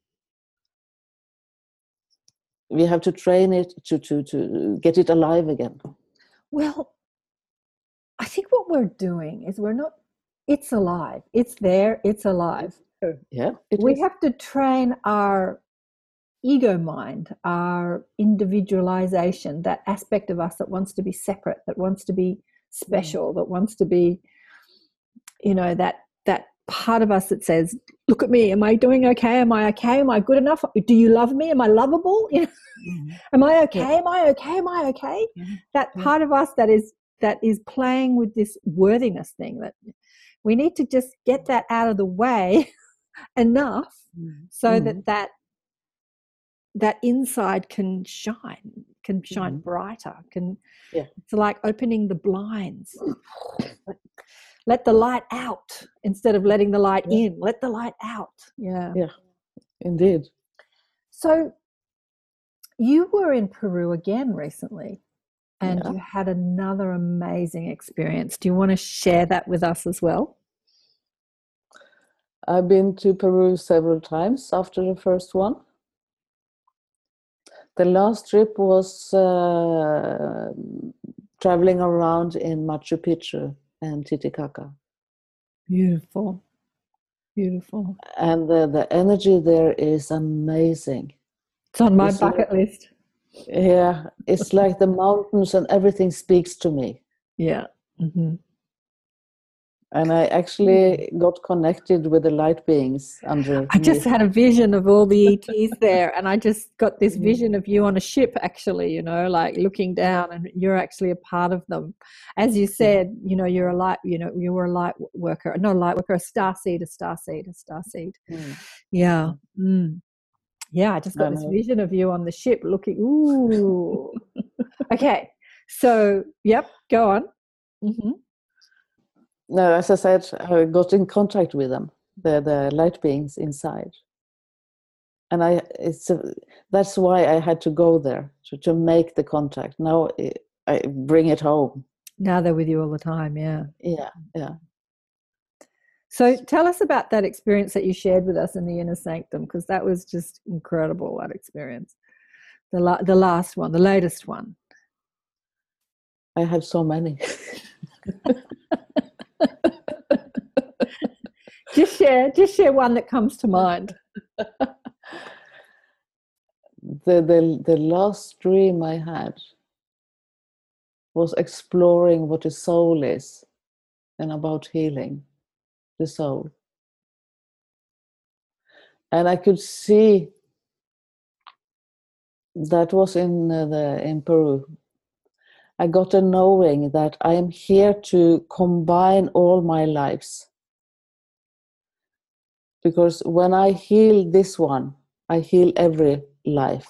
S1: We have to train it to to to get it alive again.
S2: Well, I think what we're doing is we're not, it's alive. It's there, it's alive.
S1: Yeah, it
S2: we
S1: is.
S2: have to train our ego mind, our individualization, that aspect of us that wants to be separate, that wants to be special, that wants to be, you know, that that part of us that says, "Look at me. Am I doing okay? Am I okay? Am I good enough? Do you love me? Am I lovable? You know,
S1: Mhm.
S2: am I okay? Am I okay? Am I okay?"
S1: Mhm.
S2: That
S1: Yeah.
S2: part of us that is that is playing with this worthiness thing that we need to just get that out of the way enough so
S1: Mhm.
S2: that that that inside can shine can shine
S1: Mhm.
S2: brighter can
S1: Yeah.
S2: it's like opening the blinds let, let the light out instead of letting the light
S1: Yeah.
S2: in let the light out yeah
S1: Yeah. Indeed.
S2: so you were in peru again recently and
S1: Yeah.
S2: you had another amazing experience do you want to share that with us as well
S1: I've been to Peru several times after the first one. The last trip was uh, traveling around in Machu Picchu and Titicaca.
S2: beautiful beautiful
S1: And the, the energy there is amazing.
S2: it's on my
S1: It's like-
S2: bucket list
S1: Yeah, it's like the mountains and everything speaks to me.
S2: yeah hmm
S1: And I actually got connected with the light beings under.
S2: I just had a vision of all the ETs there, and I just got this vision of you on a ship, actually, you know, like looking down, and you're actually a part of them. As you said, you know, you're a light, you know, you were a light worker, not a light worker, a star seed, a star seed, a star seed.
S1: Mm.
S2: Yeah. Mm. Yeah, I just got
S1: I
S2: this vision of you on the ship looking, ooh. okay. So, yep, go on. hmm
S1: No, as I said, I got in contact with them, the the light beings inside, and I it's a, that's why I had to go there to to make the contact. Now I, I bring it home.
S2: Now they're with you all the time. Yeah.
S1: Yeah, yeah.
S2: So tell us about that experience that you shared with us in the inner sanctum, because that was just incredible. That experience, the la- the last one, the latest one.
S1: I have so many.
S2: Just share, just share one that comes to mind.
S1: the the the last dream I had was exploring what the soul is and about healing the soul. And I could see that was in uh, the in Peru. I got a knowing that I am here to combine all my lives. Because when I heal this one, I heal every life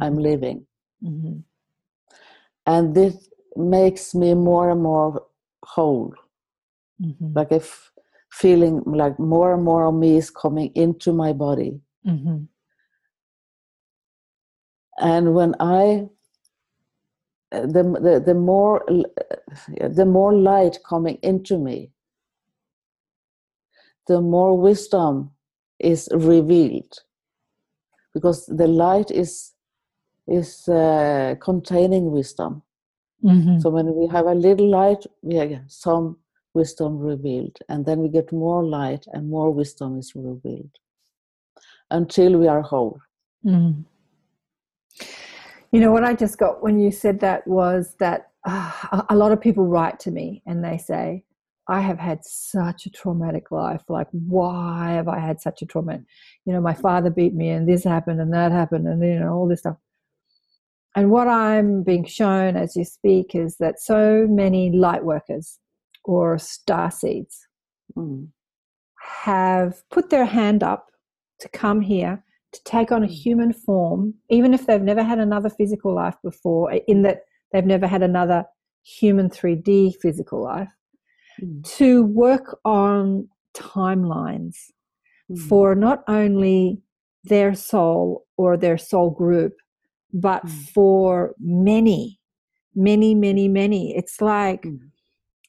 S1: I'm living.
S2: Mhm.
S1: And this makes me more and more whole.
S2: Mhm.
S1: Like if feeling like more and more of me is coming into my body.
S2: Mhm.
S1: And when I the, the, the more the more light coming into me the more wisdom is revealed because the light is is uh, containing wisdom
S2: Mhm.
S1: So when we have a little light, we get some wisdom revealed, and then we get more light and more wisdom is revealed until we are whole.
S2: Mm. You know what I just got when you said that was that uh, a a lot of people write to me and they say, I have had such a traumatic life. Like, why have I had such a trauma? You know, my father beat me and this happened and that happened and, you know, all this stuff. And what I'm being shown as you speak is that so many light workers or star seeds
S1: Mm.
S2: have put their hand up to come here to take on a human form, even if they've never had another physical life before, in that they've never had another human 3D physical life,
S1: Mm.
S2: to work on timelines
S1: Mm.
S2: for not only their soul or their soul group, but
S1: Mm.
S2: for many, many, many, many. It's like
S1: Mm.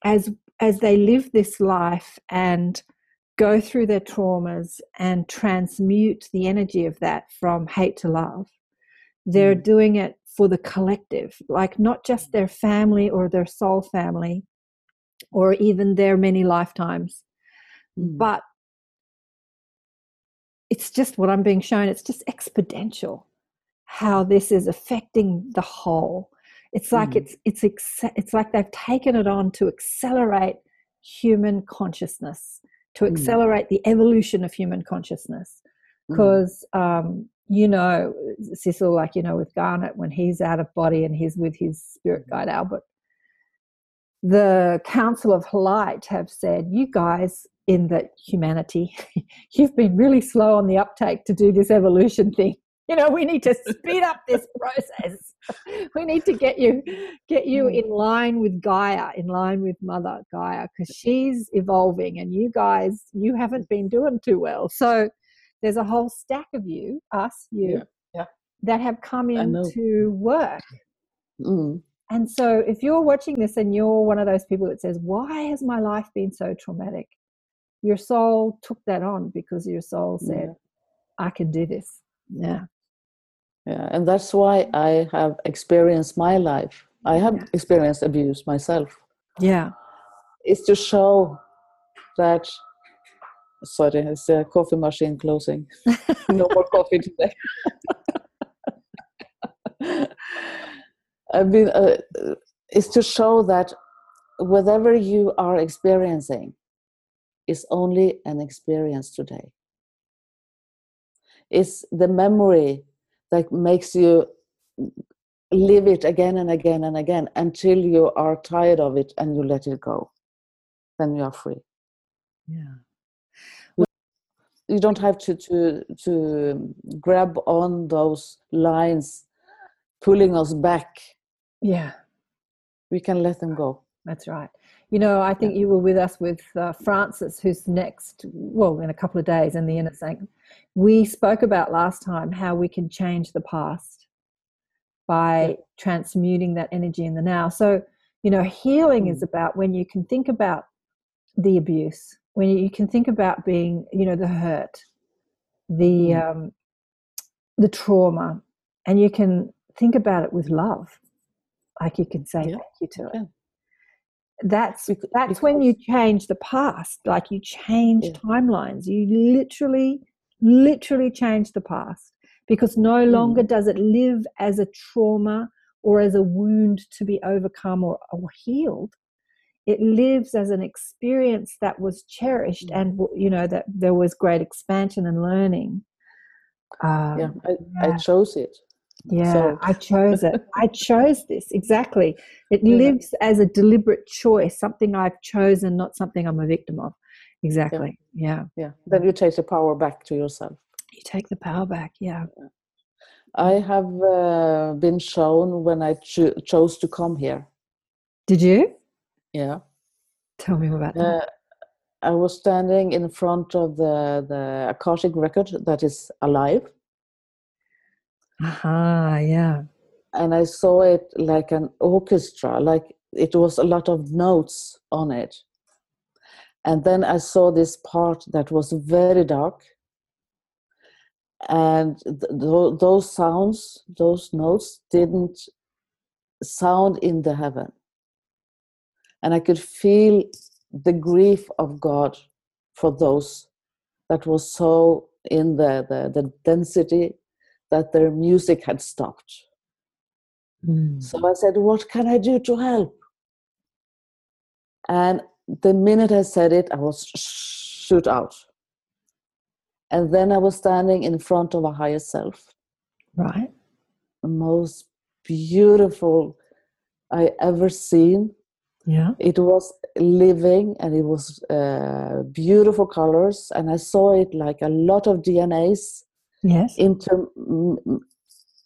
S2: as as they live this life and go through their traumas and transmute the energy of that from hate to love, they're
S1: Mm.
S2: doing it for the collective, like not just their family or their soul family or even their many lifetimes,
S1: Mm.
S2: but it's just what I'm being shown. It's just exponential how this is affecting the whole. It's like
S1: Mm.
S2: it's it's ex- it's like they've taken it on to accelerate human consciousness, to
S1: Mm.
S2: accelerate the evolution of human consciousness.
S1: Mm.
S2: Because um, you know, Sissel, like you know, with Garnet, when he's out of body and he's with his spirit guide Albert, the Council of Light have said, you guys in the humanity, you've been really slow on the uptake to do this evolution thing. You know, we need to speed up this process. We need to get you get you in line with Gaia, in line with Mother Gaia, because she's evolving and you guys, you haven't been doing too well. So there's a whole stack of you, us, you,
S1: Yeah, yeah.
S2: that have come in to work.
S1: Mm.
S2: And so, if you're watching this and you're one of those people that says, Why has my life been so traumatic? Your soul took that on because your soul said, I can do this. Yeah.
S1: Yeah, and that's why I have experienced my life. I have
S2: Yeah.
S1: experienced abuse myself.
S2: Yeah.
S1: It's to show that. Sorry, it's the coffee machine closing. no more coffee today. I mean, uh, it's to show that whatever you are experiencing is only an experience today. It's the memory that makes you live it again and again and again until you are tired of it and you let it go. Then you are free.
S2: Yeah.
S1: You don't have to to to grab on those lines, pulling us back.
S2: Yeah.
S1: We can let them go.
S2: That's right. You know, I think you were with us with uh, Francis, who's next, well, in a couple of days in the inner sanctum. We spoke about last time how we can change the past by
S1: Yeah.
S2: transmuting that energy in the now. So, you know, healing is
S1: Mm.
S2: about when you can think about the abuse, when you can think about being, you know, the hurt, the
S1: Mm.
S2: um, the trauma, and you can think about it with love, like you can say
S1: Yeah,
S2: thank you to it
S1: can.
S2: That's
S1: Bec-
S2: that's when you change the past like you change
S1: Yeah.
S2: timelines you literally literally change the past because no longer
S1: Mm.
S2: does it live as a trauma or as a wound to be overcome or, or healed it lives as an experience that was cherished
S1: Mm.
S2: and you know that there was great expansion and learning um,
S1: Yeah, I,
S2: yeah.
S1: I chose it.
S2: Yeah,
S1: So-
S2: I chose it. I chose this exactly. It
S1: Yeah.
S2: lives as a deliberate choice, something I've chosen, not something I'm a victim of. Exactly. Yeah.
S1: Yeah, then you take the power back to yourself.
S2: You take the power back. Yeah.
S1: I have uh, been shown when I cho- chose to come here.
S2: Did you?
S1: Yeah.
S2: Tell me about that.
S1: Uh, I was standing in front of the, the Akashic record that is alive,
S2: Aha, yeah.
S1: and I saw it like an orchestra, like it was a lot of notes on it. And then I saw this part that was very dark, and th- th- those sounds, those notes didn't sound in the heaven. And I could feel the grief of God for those that was so in the, the, the density that their music had stopped.
S2: Mm.
S1: So I said, What can I do to help? And the minute I said it, I was shoot out. And then I was standing in front of a higher self,
S2: Right.
S1: the most beautiful I ever seen.
S2: Yeah.
S1: It was living and it was uh, beautiful colors, and I saw it like a lot of DNAs
S2: Yes.
S1: inter,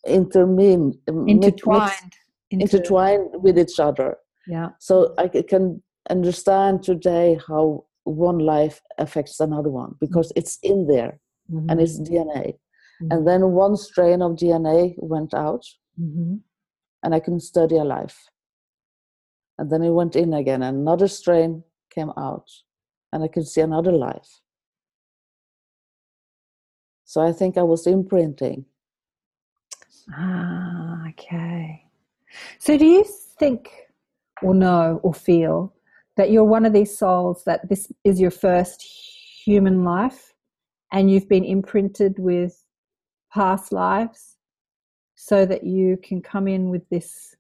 S1: intermin, mi- mixed-
S2: Intertwined.
S1: intertwined with each other.
S2: Yeah.
S1: So i can understand today how one life affects another one because it's in there and it's DNA. And then one strain of DNA went out
S2: hmm
S1: and I couldn't study a life. And then it went in again, and another strain came out and I could see another life. So I think I was imprinting.
S2: Ah, okay. So do you think or know or feel that you're one of these souls that this is your first human life and you've been imprinted with past lives so that you can come in with this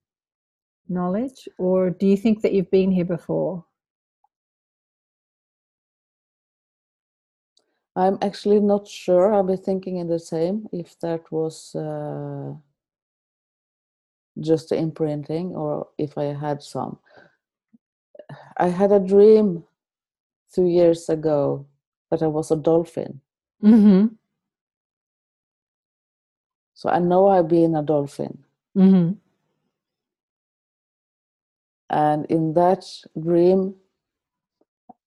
S2: knowledge or do you think that you've been here before?
S1: I'm actually not sure. I'll be thinking in the same if that was uh, just imprinting or if I had some. I had a dream two years ago that I was a dolphin.
S2: Mm-hmm.
S1: So I know I've been a dolphin.
S2: Mm-hmm.
S1: And in that dream,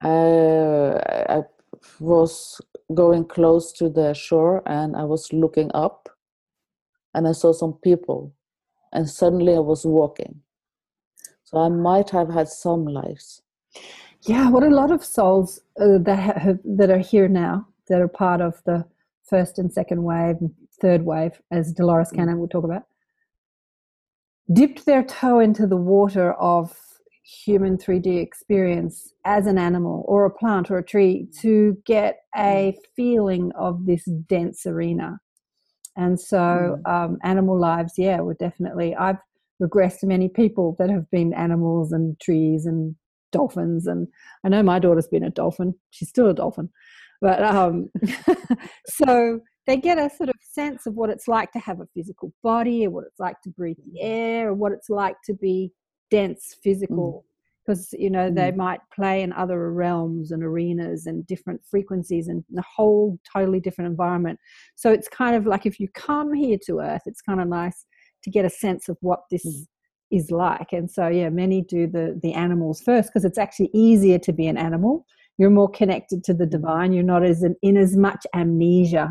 S1: uh, I was going close to the shore and I was looking up and I saw some people. And suddenly I was walking. So I might have had some lives.
S2: Yeah, what a lot of souls uh, that have, that are here now that are part of the first and second wave, and third wave, as Dolores Cannon would talk about, dipped their toe into the water of human 3D experience as an animal or a plant or a tree to get a feeling of this dense arena. And so, um, animal lives, yeah, were definitely. I've regressed many people that have been animals and trees and dolphins and i know my daughter's been a dolphin she's still a dolphin but um so they get a sort of sense of what it's like to have a physical body or what it's like to breathe the air or what it's like to be dense physical because you know they
S1: Mm.
S2: might play in other realms and arenas and different frequencies and a whole totally different environment. So it's kind of like if you come here to earth it's kind of nice to get a sense of what this
S1: Mm.
S2: is like. And so yeah many do the the animals first because it's actually easier to be an animal. You're more connected to the divine. You're not as in, in as much amnesia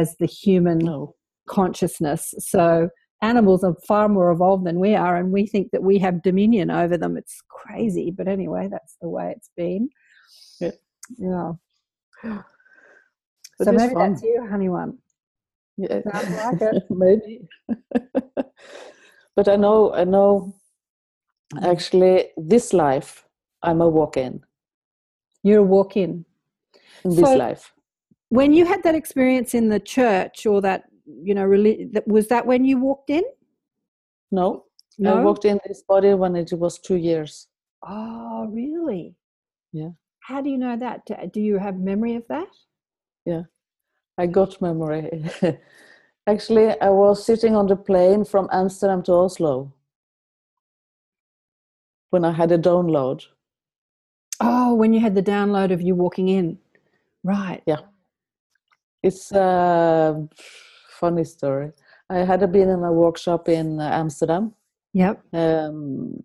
S2: as the human
S1: No.
S2: consciousness. So animals are far more evolved than we are and we think that we have dominion over them it's crazy but anyway that's the way it's been
S1: Yeah.
S2: yeah so maybe
S1: fun.
S2: that's you honey one
S1: Yeah.
S2: Sounds like it.
S1: Maybe. but I know, I know. Actually, this life, I'm a walk-in
S2: you're a walk-in
S1: in this
S2: So-
S1: life.
S2: when you had that experience in the church or that you know was that when you walked in
S1: No,
S2: no
S1: I walked in this body when it was two years.
S2: oh really
S1: Yeah.
S2: how do you know that do, you have memory of that Yeah,
S1: I got memory. Actually, I was sitting on the plane from Amsterdam to Oslo when I had a download.
S2: oh when you had the download of you walking in right Yeah.
S1: It's a funny story. I had been in a workshop in uh, Amsterdam.
S2: yep
S1: Um,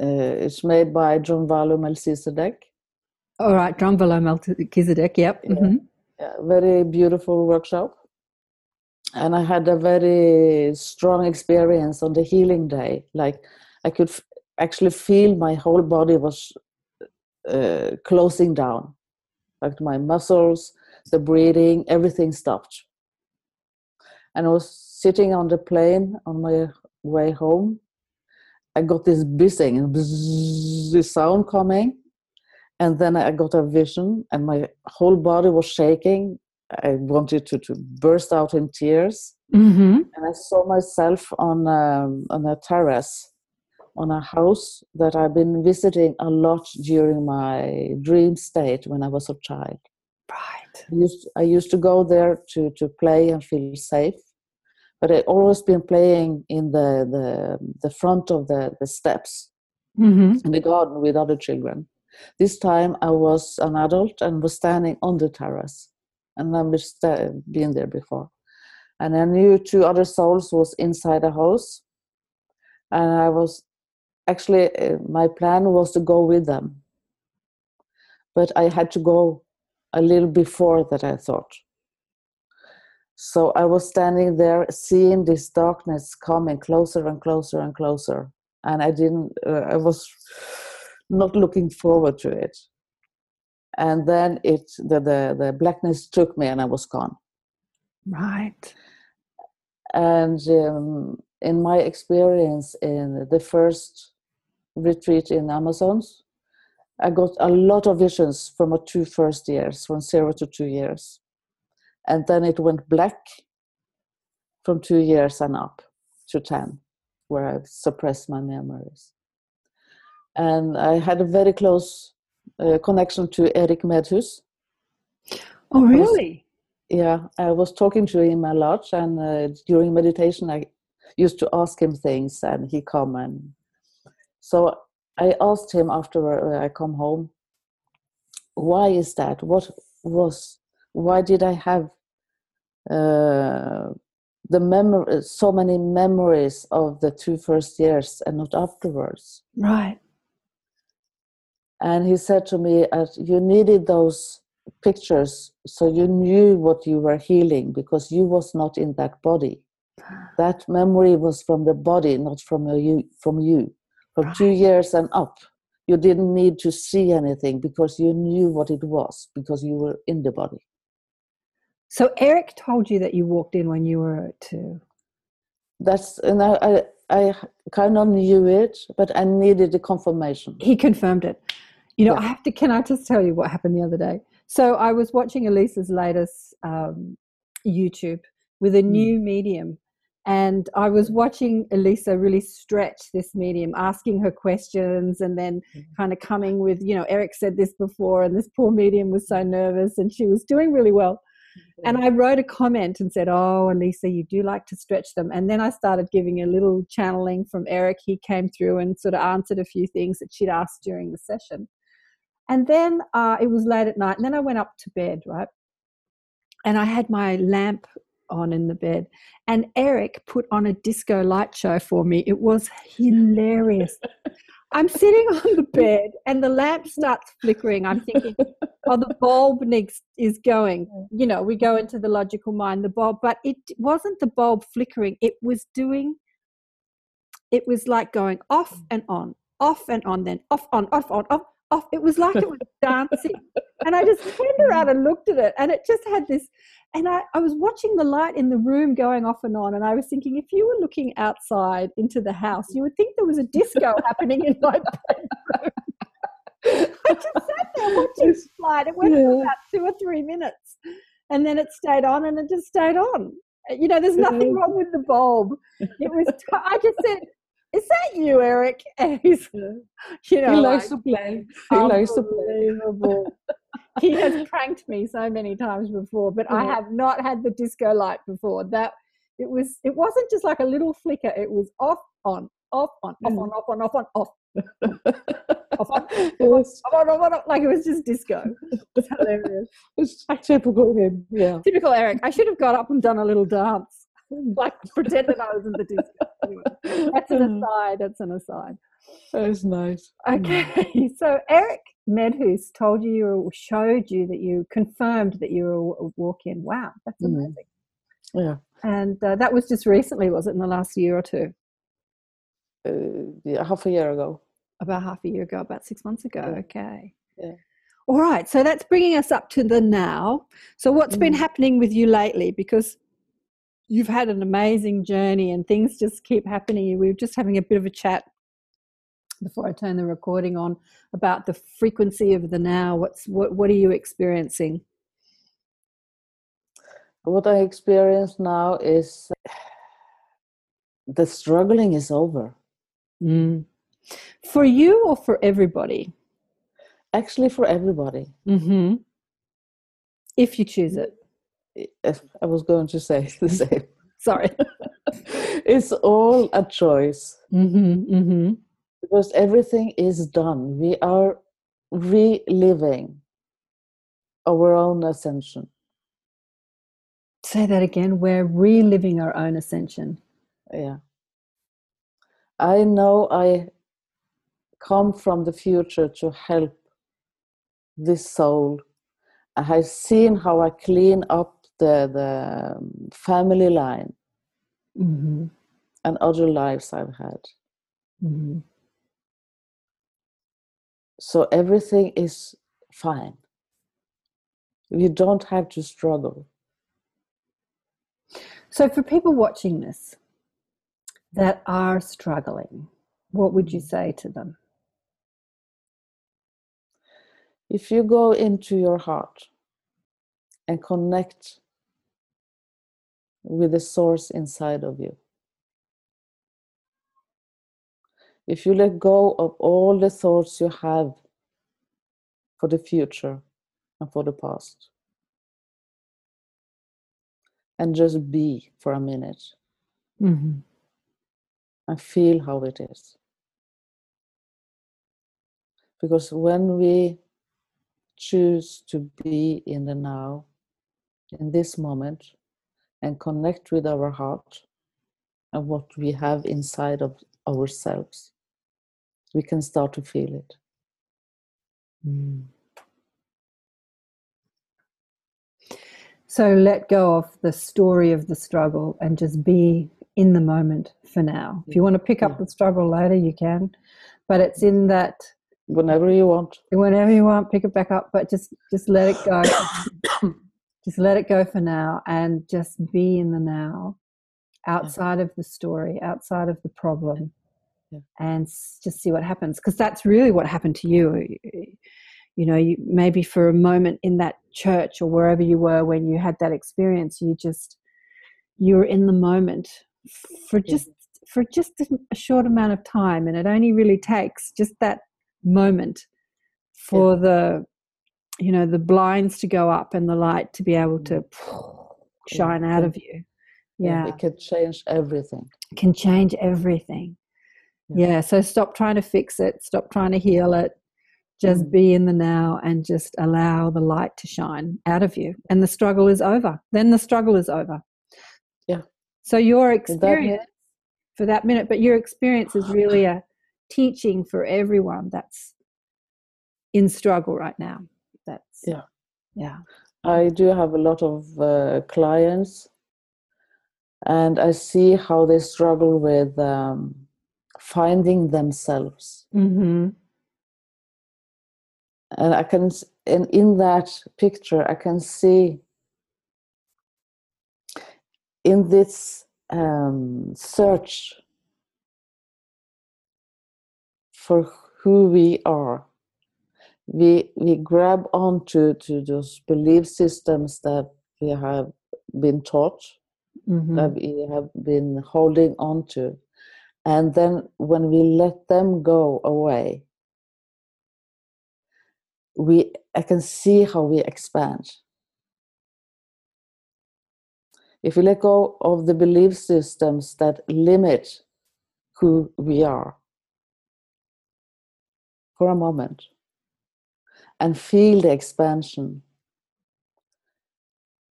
S1: uh, it's made by Drunvalo Melchizedek.
S2: all right Drunvalo Melchizedek yep
S1: Yeah.
S2: mhm.
S1: Yeah, very beautiful workshop. And I had a very strong experience on the healing day. Like I could f- actually feel my whole body was uh, closing down. Like my muscles, the breathing, everything stopped. And I was sitting on the plane on my way home. I got this buzzing, bzzz, this sound coming, and then I got a vision, and my whole body was shaking. I wanted to, to burst out in tears,
S2: Mm-hmm.
S1: and I saw myself on um, on a terrace, on a house that I've been visiting a lot during my dream state when I was a child.
S2: Right.
S1: I used, I used to go there to, to play and feel safe, but I'd always been playing in the, the, the front of the, the steps
S2: Mm-hmm.
S1: in the garden with other children. This time I was an adult and was standing on the terrace, and I've been been there before. And I knew two other souls was inside the house, and I was actually uh, my plan was to go with them, but I had to go a little before that I thought. So I was standing there, seeing this darkness coming closer and closer and closer, and I didn't. Uh, I was not looking forward to it. And then it, the, the the blackness took me, and I was gone.
S2: Right.
S1: And um, in my experience in the first retreat in Amazons, I got a lot of visions from my two first years, from zero to two years. And then it went black from two years and up to 10, where I've suppressed my memories. And I had a very close uh, connection to Eric Medhus.
S2: Oh, really?
S1: Yeah, I was talking to him a lot, and uh, during meditation, I used to ask him things, and he come and so I asked him after I come home, why is that? What was? Why did I have uh, the memory, so many memories of the two first years and not afterwards?
S2: Right.
S1: And he said to me, uh, "You needed those." pictures so you knew what you were healing because you was not in that body that memory was from the body not from you from you from two years and up you didn't need to see anything because you knew what it was because you were in the body
S2: So Eric told you that you walked in when you were two.
S1: that's and i i, I kind of knew it but i needed the confirmation
S2: He confirmed it. You know,
S1: Yeah.
S2: I have to. Can I just tell you what happened the other day? So I was watching Elisa's latest um, YouTube with a
S1: Mm.
S2: new medium, and I was watching Elisa really stretch this medium, asking her questions, and then
S1: Mm.
S2: kind of coming with, you know, Eric said this before, and this poor medium was so nervous, and she was doing really well. And I wrote a comment and said, Oh, Elisa, you do like to stretch them. And then I started giving a little channeling from Eric. He came through and sort of answered a few things that she'd asked during the session. And then uh, it was late at night. And then I went up to bed, right? And I had my lamp on in the bed. And Eric put on a disco light show for me. It was hilarious. I'm sitting on the bed and the lamp starts flickering. I'm thinking, oh, the bulb next is going. You know, we go into the logical mind, the bulb, but it wasn't the bulb flickering. It was doing. It was like going off mm. and on, off and on, then off on, off on, off, off. It was like it was dancing, and I just turned around and looked at it, and it just had this. And I, I was watching the light in the room going off and on, and I was thinking, if you were looking outside into the house, you would think there was a disco happening in my bedroom. I just sat there watching the light. It went for about two or three minutes, and then it stayed on, and it just stayed on. You know, there's nothing wrong with the bulb. It was. I just said, "Is that you, Eric?" And he's, you know,
S1: he likes
S2: like,
S1: to play he likes to play
S2: he has pranked me so many times before, but I have not had the disco light before. That it was it wasn't just like a little flicker, it was off, on, off, on, off, mm. on, off, on, off, on, off, off, on,
S1: it was,
S2: off, on, off, on, like it was just disco. It's hilarious.
S1: it's typical him yeah
S2: Typical Eric. I should have got up and done a little dance. Like pretended I was in the disco. Anyway, that's an aside. That's an aside.
S1: that's nice
S2: Okay, so Eric Medhus told you, you showed you that you confirmed that you were a walk-in. Wow, that's
S1: Mhm.
S2: amazing.
S1: yeah
S2: And uh, that was just recently, was it? In the last year or two?
S1: uh, yeah, half a year ago.
S2: About half a year ago, about six months ago.
S1: Yeah.
S2: Okay.
S1: Yeah.
S2: All right. So that's bringing us up to the now. So what's been
S1: Mm.
S2: happening with you lately? Because you've had an amazing journey and things just keep happening. We were just having a bit of a chat before I turn the recording on about the frequency of the now. What's what what are you experiencing?
S1: What I experience now is the struggling is over.
S2: Mm. For you or for everybody?
S1: Actually, for everybody.
S2: Mm-hmm. If you choose it.
S1: If I was going to say the same.
S2: Sorry.
S1: it's all a choice
S2: Mm-hmm. Mm-hmm.
S1: because everything is done. We are reliving our own ascension.
S2: Say that again. We're reliving our own ascension.
S1: Yeah. I know I come from the future to help this soul. I have seen how I clean up the, the um, family line
S2: Mm-hmm.
S1: and other lives I've had.
S2: Mm-hmm.
S1: So everything is fine. You don't have to struggle.
S2: So, for people watching this that are struggling, what would you say to them?
S1: If you go into your heart and connect with the source inside of you, if you let go of all the thoughts you have for the future and for the past, and just be for a minute
S2: Mm-hmm.
S1: and feel how it is. Because when we choose to be in the now, in this moment, and connect with our heart and what we have inside of ourselves, we can start to feel it.
S2: Mm. So let go of the story of the struggle and just be in the moment for now. If you want to pick up the struggle later, you can, but it's in that
S1: Whenever you want.
S2: whenever you want, pick it back up. But just just let it go. just let it go for now, and just be in the now, outside of the story, outside of the problem,
S1: Yeah.
S2: and s- just see what happens. Because that's really what happened to you. You know, you maybe for a moment in that church or wherever you were when you had that experience, you just you were in the moment for
S1: Yeah.
S2: just for just a short amount of time, and it only really takes just that moment for the you know the blinds to go up and the light to be able to shine out of you. Yeah
S1: It can change everything.
S2: can change everything.
S1: Yeah.
S2: yeah so stop trying to fix it stop trying to heal it. Just
S1: Mm.
S2: be in the now and just allow the light to shine out of you. And the struggle is over. Then the struggle is over.
S1: Yeah.
S2: so your
S1: In that
S2: experience for that minute but your experience is really a teaching for everyone that's in struggle right now
S1: Yeah.
S2: yeah
S1: I do have a lot of uh, clients, and I see how they struggle with um, finding themselves.
S2: mm-hmm.
S1: And I can, and in that picture, I can see in this um, search for who we are, we we grab onto to those belief systems that we have been taught,
S2: Mm-hmm.
S1: that we have been holding on to, and then when we let them go away, we I can see how we expand. If we let go of the belief systems that limit who we are for a moment and feel the expansion,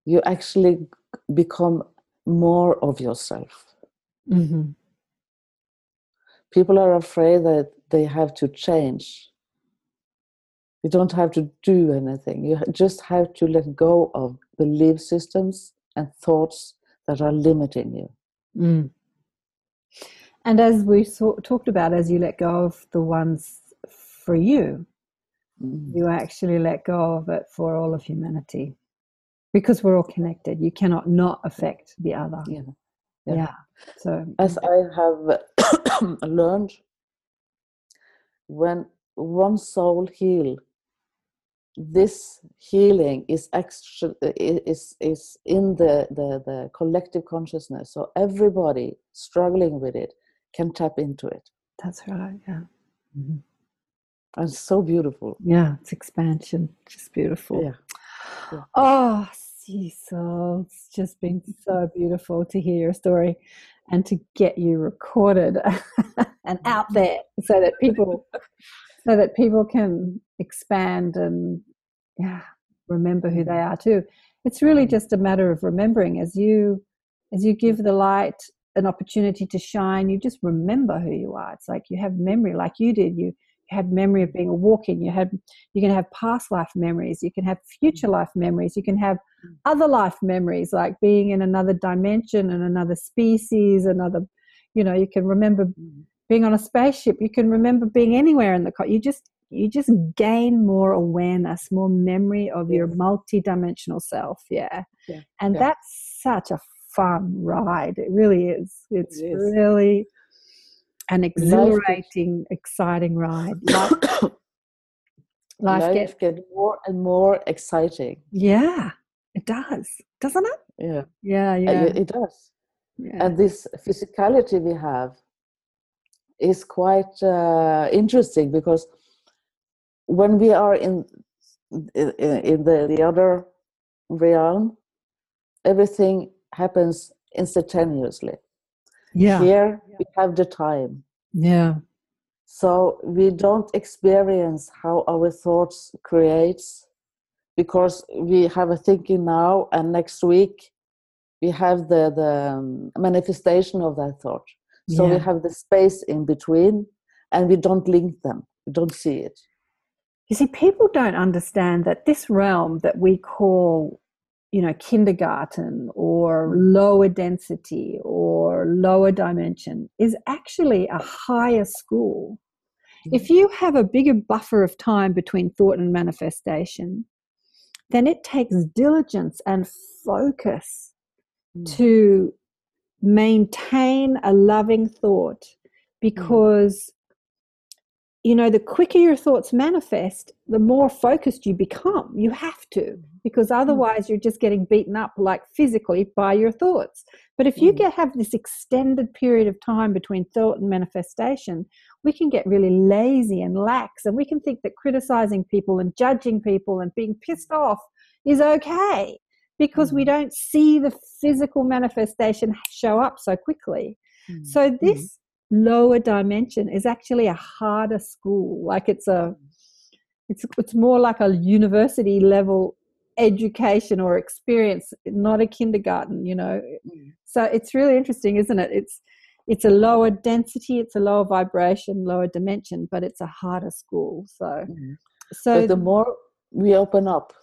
S1: you actually become more of yourself.
S2: Mm-hmm.
S1: People are afraid that they have to change. You don't have to do anything. You just have to let go of belief systems and thoughts that are limiting you.
S2: Mm. And as we saw, talked about, as you let go of the ones for you,
S1: Mm.
S2: you actually let go of it for all of humanity because we're all connected. You cannot not affect the other.
S1: Yeah.
S2: Yeah.
S1: Yeah.
S2: So,
S1: As I have learned, when one soul heal, this healing is extra is is in the, the the collective consciousness. So everybody struggling with it can tap into it.
S2: That's right. Yeah.
S1: And it's so beautiful.
S2: Yeah. It's expansion. Just beautiful.
S1: Yeah. Yeah.
S2: Oh, Sissel, it's just been mm-hmm. so beautiful to hear your story and to get you recorded and out mm-hmm. there so that people so that people can expand and yeah remember who they mm-hmm. are too it's really just a matter of remembering as you as you give the light an opportunity to shine you just remember who you are it's like you have memory like you did you had memory of being a walk-in you had you can have past life memories you can have future mm. life memories you can have mm. other life memories like being in another dimension and another species another you know you can remember mm. being on a spaceship you can remember being anywhere in the co- you just you just gain more awareness more memory of your multi-dimensional self yeah,
S1: Yeah.
S2: and
S1: Yeah.
S2: that's such a fun ride it really is it's
S1: It is.
S2: really an exhilarating exciting ride life, life
S1: Life
S2: gets
S1: get more and more exciting.
S2: yeah it does doesn't it
S1: Yeah,
S2: yeah
S1: Uh,
S2: yeah,
S1: it, it does.
S2: yeah.
S1: And this physicality we have is quite uh, interesting because when we are in in, in the, the other realm, everything happens instantaneously.
S2: Yeah
S1: Here we have the time.
S2: yeah
S1: So we don't experience how our thoughts creates because we have a thinking now and next week we have the, the um, manifestation of that thought. So we have the space in between and we don't link them. We don't see it.
S2: You see, people don't understand that this realm that we call, you know, kindergarten or mm. lower density or lower dimension is actually a higher school. If you have a bigger buffer of time between thought and manifestation, then it takes diligence and focus mm. to maintain a loving thought mm. because you know the quicker your thoughts manifest the more focused you become. You have to mm-hmm. because mm-hmm. otherwise you're just getting beaten up like physically by your thoughts. But if you
S1: Mm.
S2: get have this extended period of time between thought and manifestation we can get really lazy and lax and we can think that criticizing people and judging people and being pissed off is okay because we don't see the physical manifestation show up so quickly. So this lower dimension is actually a harder school. Like it's a it's it's more like a university level education or experience, not a kindergarten, you know. Mm. So it's really interesting, isn't it? It's it's a lower density, it's a lower vibration, lower dimension, but it's a harder school. So mm-hmm. so
S1: but the more we open up,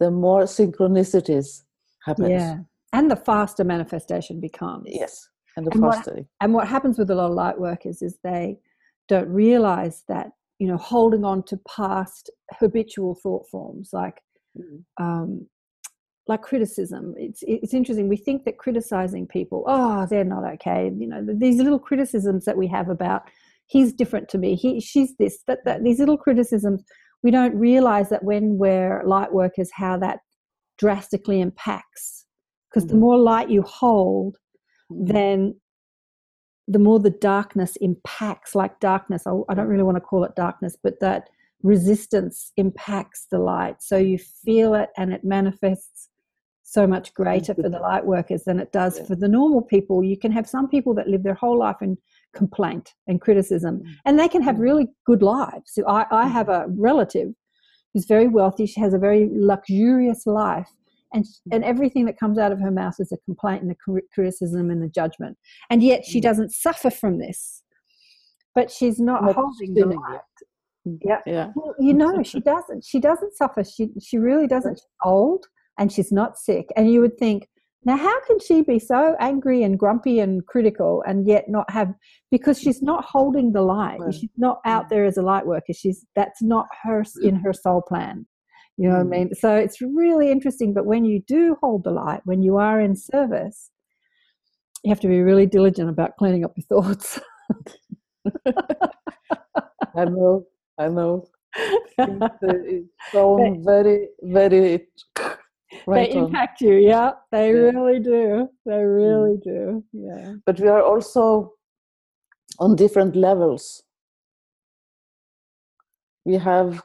S1: the more synchronicities happens.
S2: yeah. And the faster manifestation becomes.
S1: Yes. And the
S2: And what- and what happens with a lot of light workers is they don't realize that you know holding on to past habitual thought forms like
S1: Mhm.
S2: um, like criticism it's it's interesting we think that criticizing people oh they're not okay you know these little criticisms that we have about he's different to me he she's this that, that these little criticisms we don't realize that when we're light workers how that drastically impacts because the
S1: Mhm.
S2: more light you hold. Then the more the darkness impacts, like darkness, I, I don't really want to call it darkness, but that resistance impacts the light. So you feel it and it manifests so much greater for the light workers than it does
S1: Yeah.
S2: for the normal people. You can have some people that live their whole life in complaint and criticism, and they can have
S1: Mm.
S2: really good lives. So I, I have a relative who's very wealthy. She has a very luxurious life. And, and everything that comes out of her mouth is a complaint and a criticism and a judgment. And yet she doesn't suffer from this. But she's not
S1: Not
S2: holding the light. Yeah.
S1: Yeah.
S2: Well, you know, she doesn't. She doesn't suffer. She she really doesn't. She's old and she's not sick. And you would think, now how can she be so angry and grumpy and critical and yet not have because she's not holding the light. She's not out there as a light worker. She's that's not her in her soul plan. You know what I
S1: Mm.
S2: mean? So it's really interesting. But when you do hold the light, when you are in service, you have to be really diligent about cleaning up your thoughts.
S1: I know, I know. It's, so very, very right
S2: they
S1: on.
S2: impact you, yeah. They
S1: Yeah.
S2: really do. They really do. Yeah.
S1: But we are also on different levels. We have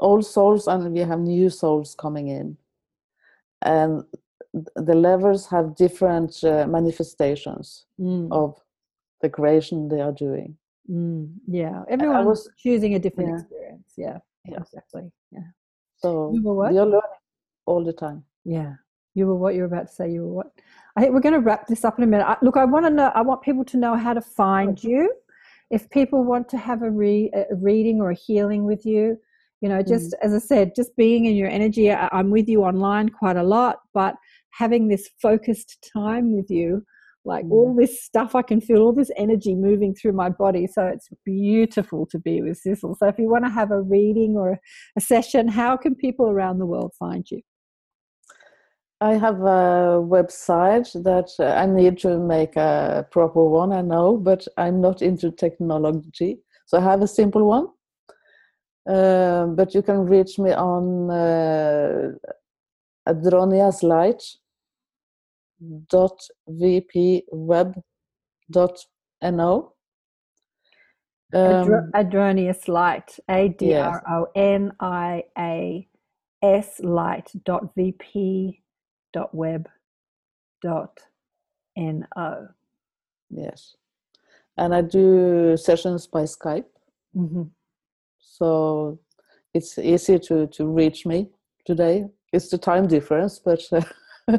S1: old souls and we have new souls coming in. And the levels have different uh, manifestations
S2: Mm,
S1: of the creation they are doing.
S2: mm, yeah. Everyone's
S1: was-
S2: choosing a different
S1: Yeah.
S2: experience. Yeah.
S1: Yeah.
S2: Exactly. Yeah.
S1: So
S2: You were
S1: are learning all the time.
S2: Yeah. You were what you were about to say. You were what? I think we're going to wrap this up in a minute. I, look, I want to know. I want people to know how to find you. If people want to have a, re, a reading or a healing with you, you know, just as I said, just being in your energy. I'm with you online quite a lot, but having this focused time with you, like
S1: Mm.
S2: all this stuff, I can feel all this energy moving through my body. So it's beautiful to be with Sissel. So if you want to have a reading or a session, how can people around the world find you?
S1: I have a website that uh, I need to make a proper one, I know, but I'm not into technology. So I have a simple one. Uh, but you can reach me on uh, Adronias Light dot vpweb dot no.
S2: Adro-
S1: Um,
S2: Adronias Light, A D R O N I A S Light dot VP dot web dot N O.
S1: yes, and I do sessions by Skype.
S2: Mm-hmm.
S1: So it's easy to to reach me today it's the time difference but uh,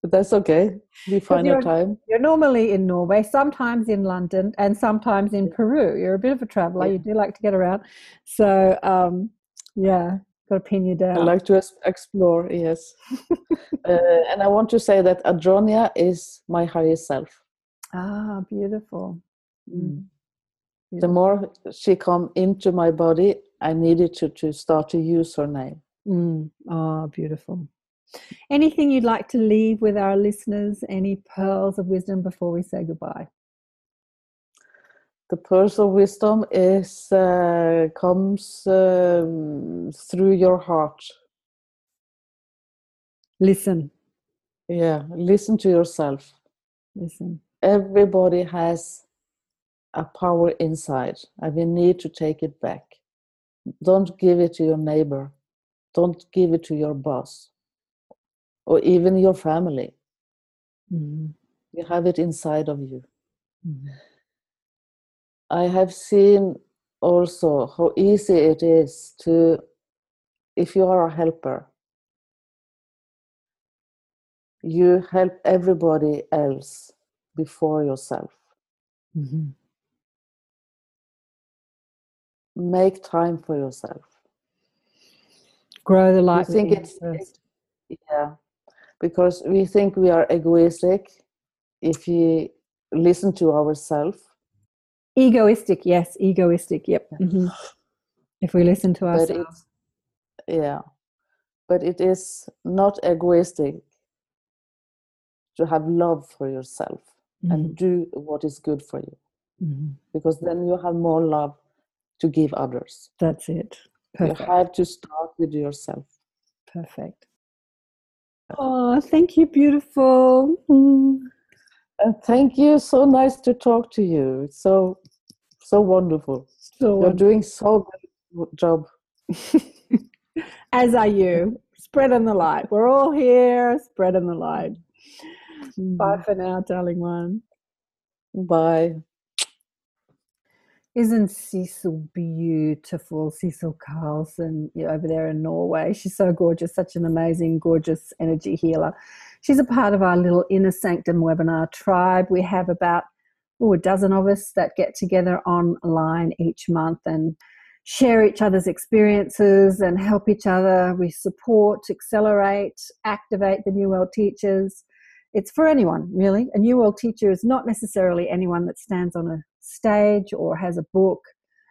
S1: but that's okay we find a
S2: you're-
S1: time
S2: You're normally in Norway, sometimes in London, and sometimes in Peru. You're a bit of a traveler.
S1: Yeah.
S2: You do like to get around. So, um, yeah, got to pin you down.
S1: i like to explore yes uh, and i want to say that adronia is my higher self
S2: ah, beautiful. Mm.
S1: The more she come into my body i needed to to start to use her name
S2: Mm. Oh, beautiful. Anything you'd like to leave with our listeners? Any pearls of wisdom before we say goodbye?
S1: the pearls of wisdom is uh, comes um, through your heart
S2: Listen,
S1: yeah listen to yourself
S2: listen.
S1: everybody has a power inside and we need to take it back don't give it to your neighbor don't give it to your boss or even your family
S2: Mm.
S1: you have it inside of you
S2: Mm.
S1: i have seen also how easy it is to if you are a helper you help everybody else before yourself
S2: Mhm.
S1: Make time for yourself
S2: Grow the light.
S1: I
S2: think
S1: it's-
S2: first.
S1: Yeah, because we think we are egoistic if we listen to ourselves,
S2: egoistic. Yes, egoistic. Yep. Mhm. If we listen to ourselves.
S1: yeah, but it is not egoistic to have love for yourself and do what is good for you,
S2: Mhm.
S1: because then you have more love to give others.
S2: That's it.
S1: You have to start with yourself.
S2: Perfect. Oh, thank you, beautiful. Mm.
S1: And thank you. So nice to talk to you. It's so so wonderful.
S2: So
S1: You're doing so good job.
S2: As are you. Spreading the light. We're all here, spreading the light. Bye for now, darling one.
S1: Bye.
S2: Isn't Sissel beautiful? Sissel Carlson you know, over there in Norway. She's so gorgeous, such an amazing, gorgeous energy healer. She's a part of our little Inner Sanctum webinar tribe. We have about oh, a dozen of us that get together online each month and share each other's experiences and help each other. We support, accelerate, activate the New World teachers. It's for anyone, really. A New World teacher is not necessarily anyone that stands on a stage or has a book.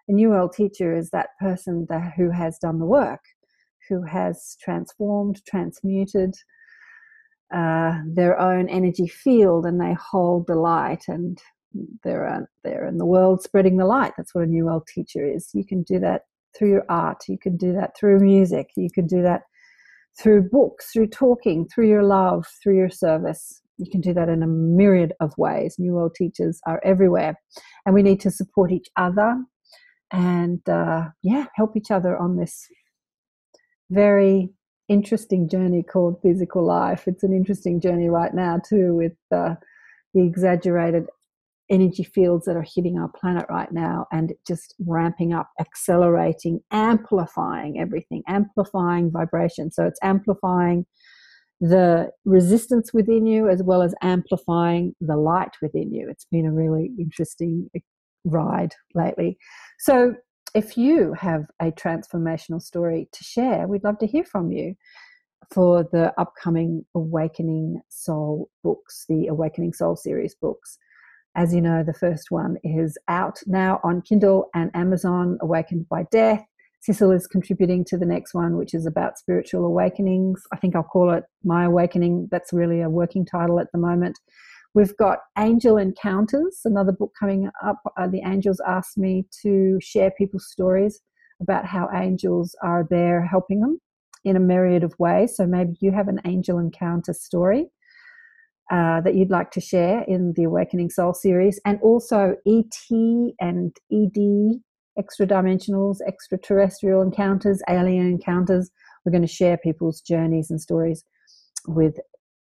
S2: A New World teacher is that person that, who has done the work, who has transformed, transmuted uh, their own energy field, and they hold the light and they're they're in the world spreading the light. That's what a New World teacher is. You can do that through your art. You can do that through music. You can do that through books, through talking, through your love, through your service. You can do that in a myriad of ways. New World teachers are everywhere, and we need to support each other and uh, yeah, help each other on this very interesting journey called physical life. It's an interesting journey right now too, with uh, the exaggerated energy fields that are hitting our planet right now and just ramping up, accelerating, amplifying everything, amplifying vibration. So it's amplifying the resistance within you as well as amplifying the light within you. It's been a really interesting uh, ride lately. So if you have a transformational story to share, we'd love to hear from you for the upcoming Awakening Soul books, the Awakening Soul series books. As you know, the first one is out now on Kindle and Amazon, Awakened by Death. Sissel is contributing to the next one, which is about spiritual awakenings. I think I'll call it My Awakening. That's really a working title at the moment. We've got Angel Encounters, another book coming up. Uh, the angels asked me to share people's stories about how angels are there helping them in a myriad of ways. So maybe you have an angel encounter story uh, that you'd like to share in the Awakening Soul series, and also ET and ED, extra dimensionals, extraterrestrial encounters, alien encounters. We're going to share people's journeys and stories with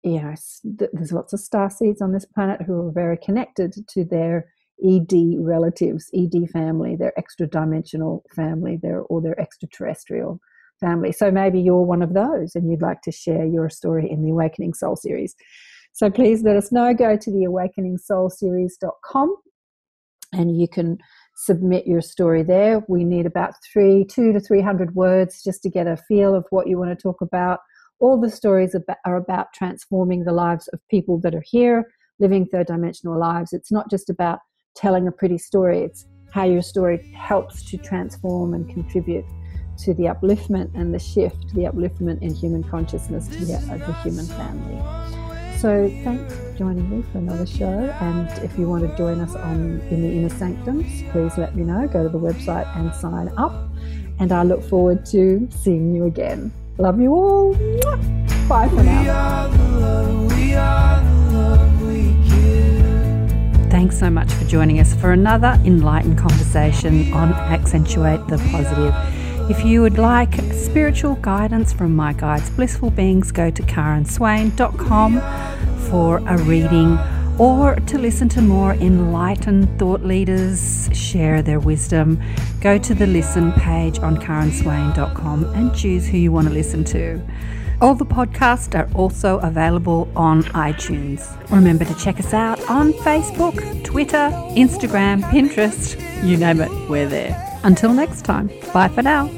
S2: you know, there's lots of star seeds on this planet who are very connected to their ED relatives, ED family, their extra dimensional family, their or their extraterrestrial family. So maybe you're one of those and you'd like to share your story in the Awakening Soul series. So please let us know. Go to the awakeningsoulseries.com and you can submit your story there. We need about three, two to three hundred words just to get a feel of what you want to talk about all the stories are about transforming the lives of people that are here living third dimensional lives. It's not just about telling a pretty story, it's how your story helps to transform and contribute to the upliftment and the shift, the upliftment in human consciousness to the, the human family. So thanks joining me for another show. And if you want to join us on in the inner sanctums, please let me know. Go to the website and sign up. And I look forward to seeing you again. Love you all. Bye for now.
S5: Thanks so much for joining us for another enlightened conversation on Accentuate the Positive. If you would like spiritual guidance from my guides, blissful beings, go to karenswain.com for a reading or to listen to more enlightened thought leaders share their wisdom, go to the listen page on karenswain.com and choose who you want to listen to. All the podcasts are also available on iTunes. Remember to check us out on Facebook, Twitter, Instagram, Pinterest, you name it, we're there. Until next time, bye for now.